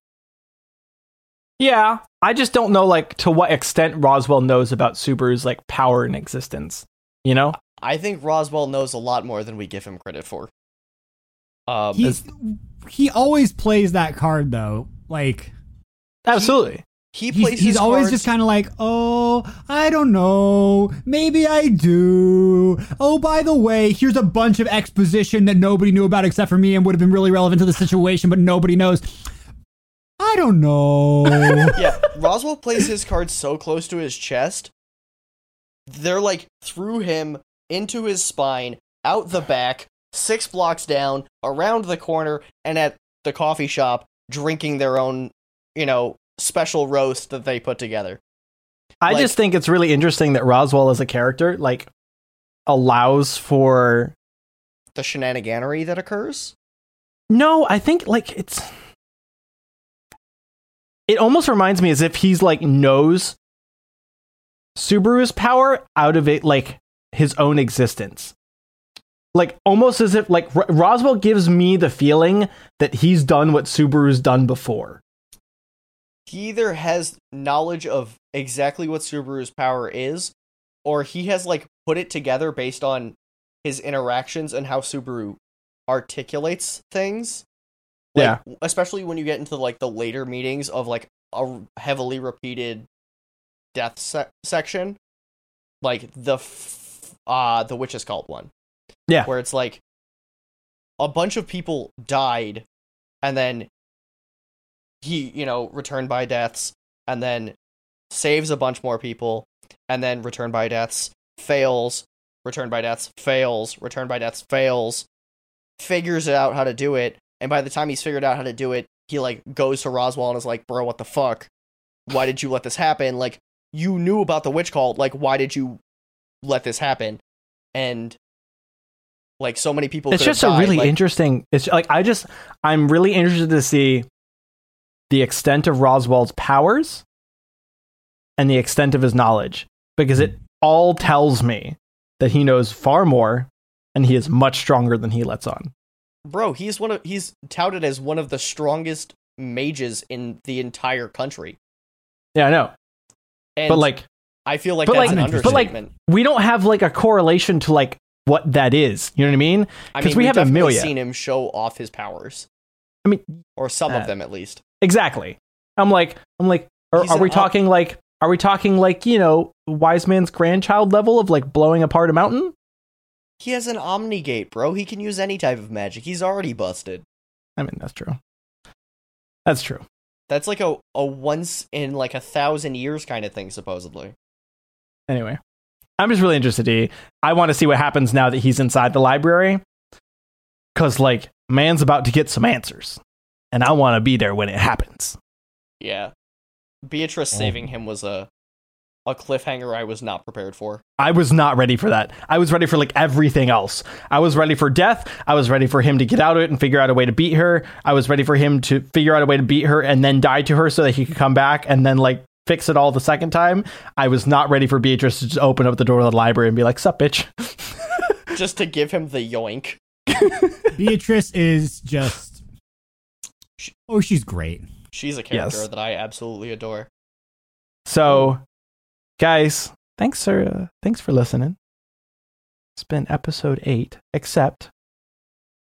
Yeah, I just don't know like to what extent Roswaal knows about Subaru's like power and existence. You know? I think Roswaal knows a lot more than we give him credit for. Um, He, he always plays that card though. Like Absolutely. He he's, plays. he's his always cards- just kind of like, oh, I don't know, maybe I do. Oh, by the way, here's a bunch of exposition that nobody knew about except for me and would have been really relevant to the situation, but nobody knows. I don't know. [LAUGHS] yeah, [LAUGHS] Roswaal plays his cards so close to his chest. They're like through him into his spine, out the back, six blocks down, around the corner, and at the coffee shop drinking their own, you know, special roast that they put together. I Like- just think it's really interesting that Roswaal as a character like allows for The shenaniganery that occurs. No, I think like it's it almost reminds me as if he's like knows Subaru's power out of it like his own existence. Like almost as if like R- Roswaal gives me the feeling that he's done what Subaru's done before. He either has knowledge of exactly what Subaru's power is, or he has like put it together based on his interactions and how Subaru articulates things. Like, especially when you get into like the later meetings of like a heavily repeated death se- section, like the f- uh the witch's cult one. Yeah. where it's like a bunch of people died, and then he you know returned by deaths, and then saves a bunch more people, and then returned by deaths fails, returned by deaths fails, returned by deaths fails, figures out how to do it, and by the time he's figured out how to do it, he like goes to Roswaal and is like, "Bro, what the fuck? Why did you let this happen? Like, you knew about the witch cult. Like, why did you let this happen?" And like, so many people. it's just a really like, interesting it's like I just I'm really interested to see the extent of Roswaal's powers and the extent of his knowledge because it all tells me that he knows far more and he is much stronger than he lets on. bro. He's one of he's touted as one of the strongest mages in the entire country. Yeah, I know. And But like I feel like that's like- an but like- understatement. we don't have like a correlation to like what that is. You know what I mean? I 'cause mean, we have definitely Emilia. seen him show off his powers, I mean, or some Uh, of them at least. Exactly. I'm like I'm like are, are we op- talking like are we talking like, you know, wise man's grandchild level of like blowing apart a mountain? He has an omni gate, bro. He can use any type of magic. He's already busted. I mean, that's true. That's true. That's like a, a once in like a thousand years kind of thing, supposedly. Anyway, I'm just really interested. E. I want to see what happens now that he's inside the library. Cause like, man's about to get some answers, and I want to be there when it happens. Yeah. Beatrice saving him was a a cliffhanger I was not prepared for. I was not ready for that. I was ready for like everything else. I was ready for death. I was ready for him to get out of it and figure out a way to beat her. I was ready for him to figure out a way to beat her and then die to her so that he could come back and then like fix it all the second time. I was not ready for Beatrice to just open up the door of the library and be like, "Sup, bitch." [LAUGHS] Just to give him the yoink. Beatrice is just. Oh, she's great. She's a character Yes. that I absolutely adore. So, guys, thanks for uh, thanks for listening. It's been episode eight, except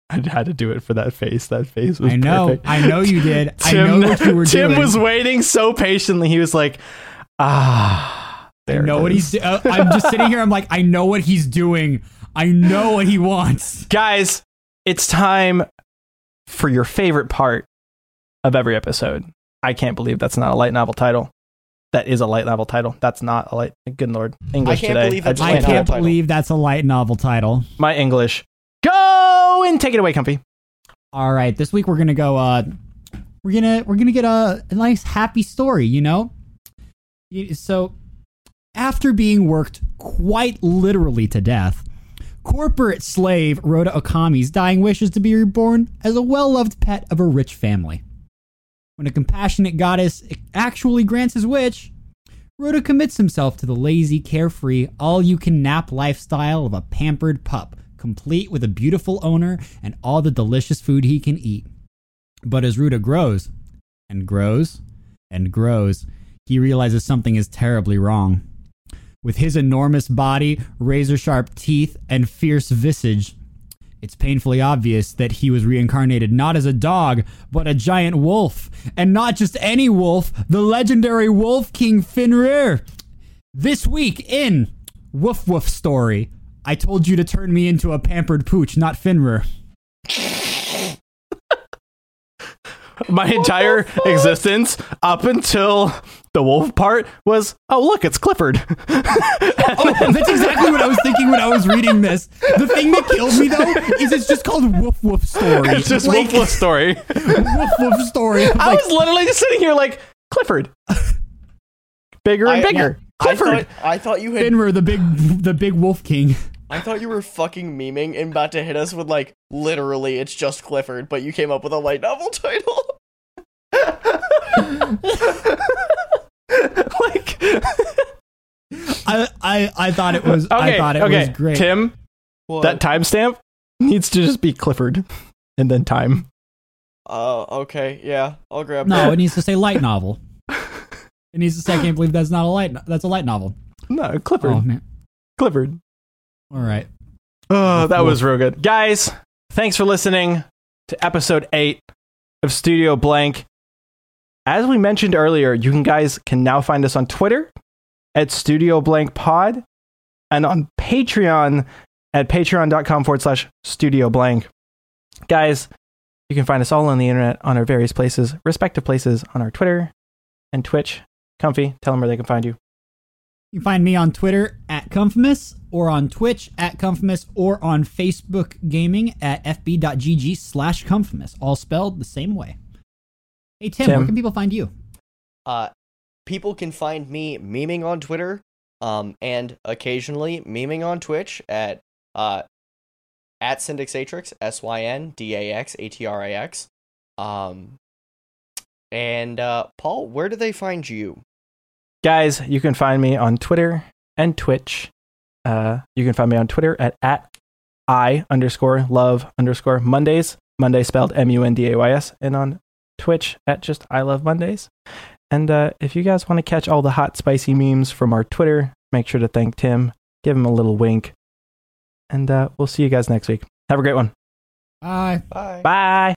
I had to do it for that face. That face was I know. perfect. I know you [LAUGHS] did. I know what you were Tim doing. was waiting so patiently. He was like, "Ah, I know it what is." he's. do- Uh, I'm just sitting here. I'm like, I know what he's doing. I know what he wants. Guys, it's time for your favorite part of every episode. I can't believe that's not a light novel title. That is a light novel title. That's not a light. Good lord, English can't today. believe it's just I can't can't believe that's a light novel title. my English. Go and take it away, comfy. All right, this week we're gonna go. Uh, we're gonna we're gonna get a, a nice happy story. You know, so after being worked quite literally to death, corporate slave Routa Okami's dying wish is to be reborn as a well-loved pet of a rich family. When a compassionate goddess actually grants his wish, Routa commits himself to the lazy, carefree, all-you-can-nap lifestyle of a pampered pup, complete with a beautiful owner and all the delicious food he can eat. But as Routa grows and grows and grows, he realizes something is terribly wrong. With his enormous body, razor sharp teeth, and fierce visage, it's painfully obvious that he was reincarnated not as a dog, but a giant wolf. And not just any wolf, the legendary Wolf King Fenrir. This week in Woof Woof Story, I told you to turn me into a pampered pooch, not Fenrir. My entire existence up until the wolf part was, oh look, it's Clifford. Oh, that's exactly what I was thinking when I was reading this. The thing that killed me though is it's just called Woof Woof Story. it's just like, Wolf Wolf story. Woof Woof Story. [LAUGHS] I'm I like, was literally just sitting here like Clifford, bigger and I- bigger. I Clifford. thought, I thought you had. Finmer, the big, the big Wolf King. I thought you were fucking memeing and about to hit us with like literally it's just Clifford, but you came up with a light novel title. [LAUGHS] like I, I, I thought it was. I okay, thought it okay. was great. Tim, that timestamp needs to just be Clifford, and then time. Oh, okay, yeah, I'll grab no, that. it needs to say light novel. It needs to say, I can't believe that's not a light. no- That's a light novel. No, Clifford. Oh man. Clifford. All right. Oh, that was real good. Guys, thanks for listening to episode 8 of Studio Blank. As we mentioned earlier, you can guys can now find us on Twitter at Studio Blank Pod and on Patreon at patreon.com forward slash Studio Blank. Guys, you can find us all on the internet on our various places, respective places on our Twitter and Twitch. Comfy, tell them where they can find you. You can find me on Twitter at Comfimus, or on Twitch at Comfimus, or on Facebook Gaming at fb.gg slash Comfimus, all spelled the same way. Hey Tim, Tim. where can people find you? Uh, people can find me memeing on Twitter, um, and occasionally memeing on Twitch at uh, at Syndaxatrix, S Y N D A X A T R I X. Um, and uh, Paul, where do they find you? Guys, you can find me on Twitter and Twitch. Uh, you can find me on Twitter at, at I underscore love underscore Mondays. Monday spelled M U N D A Y S. And on Twitch at just I love Mondays. And uh, if you guys want to catch all the hot, spicy memes from our Twitter, make sure to thank Tim. Give him a little wink. And uh, we'll see you guys next week. Have a great one. Bye. Bye. Bye.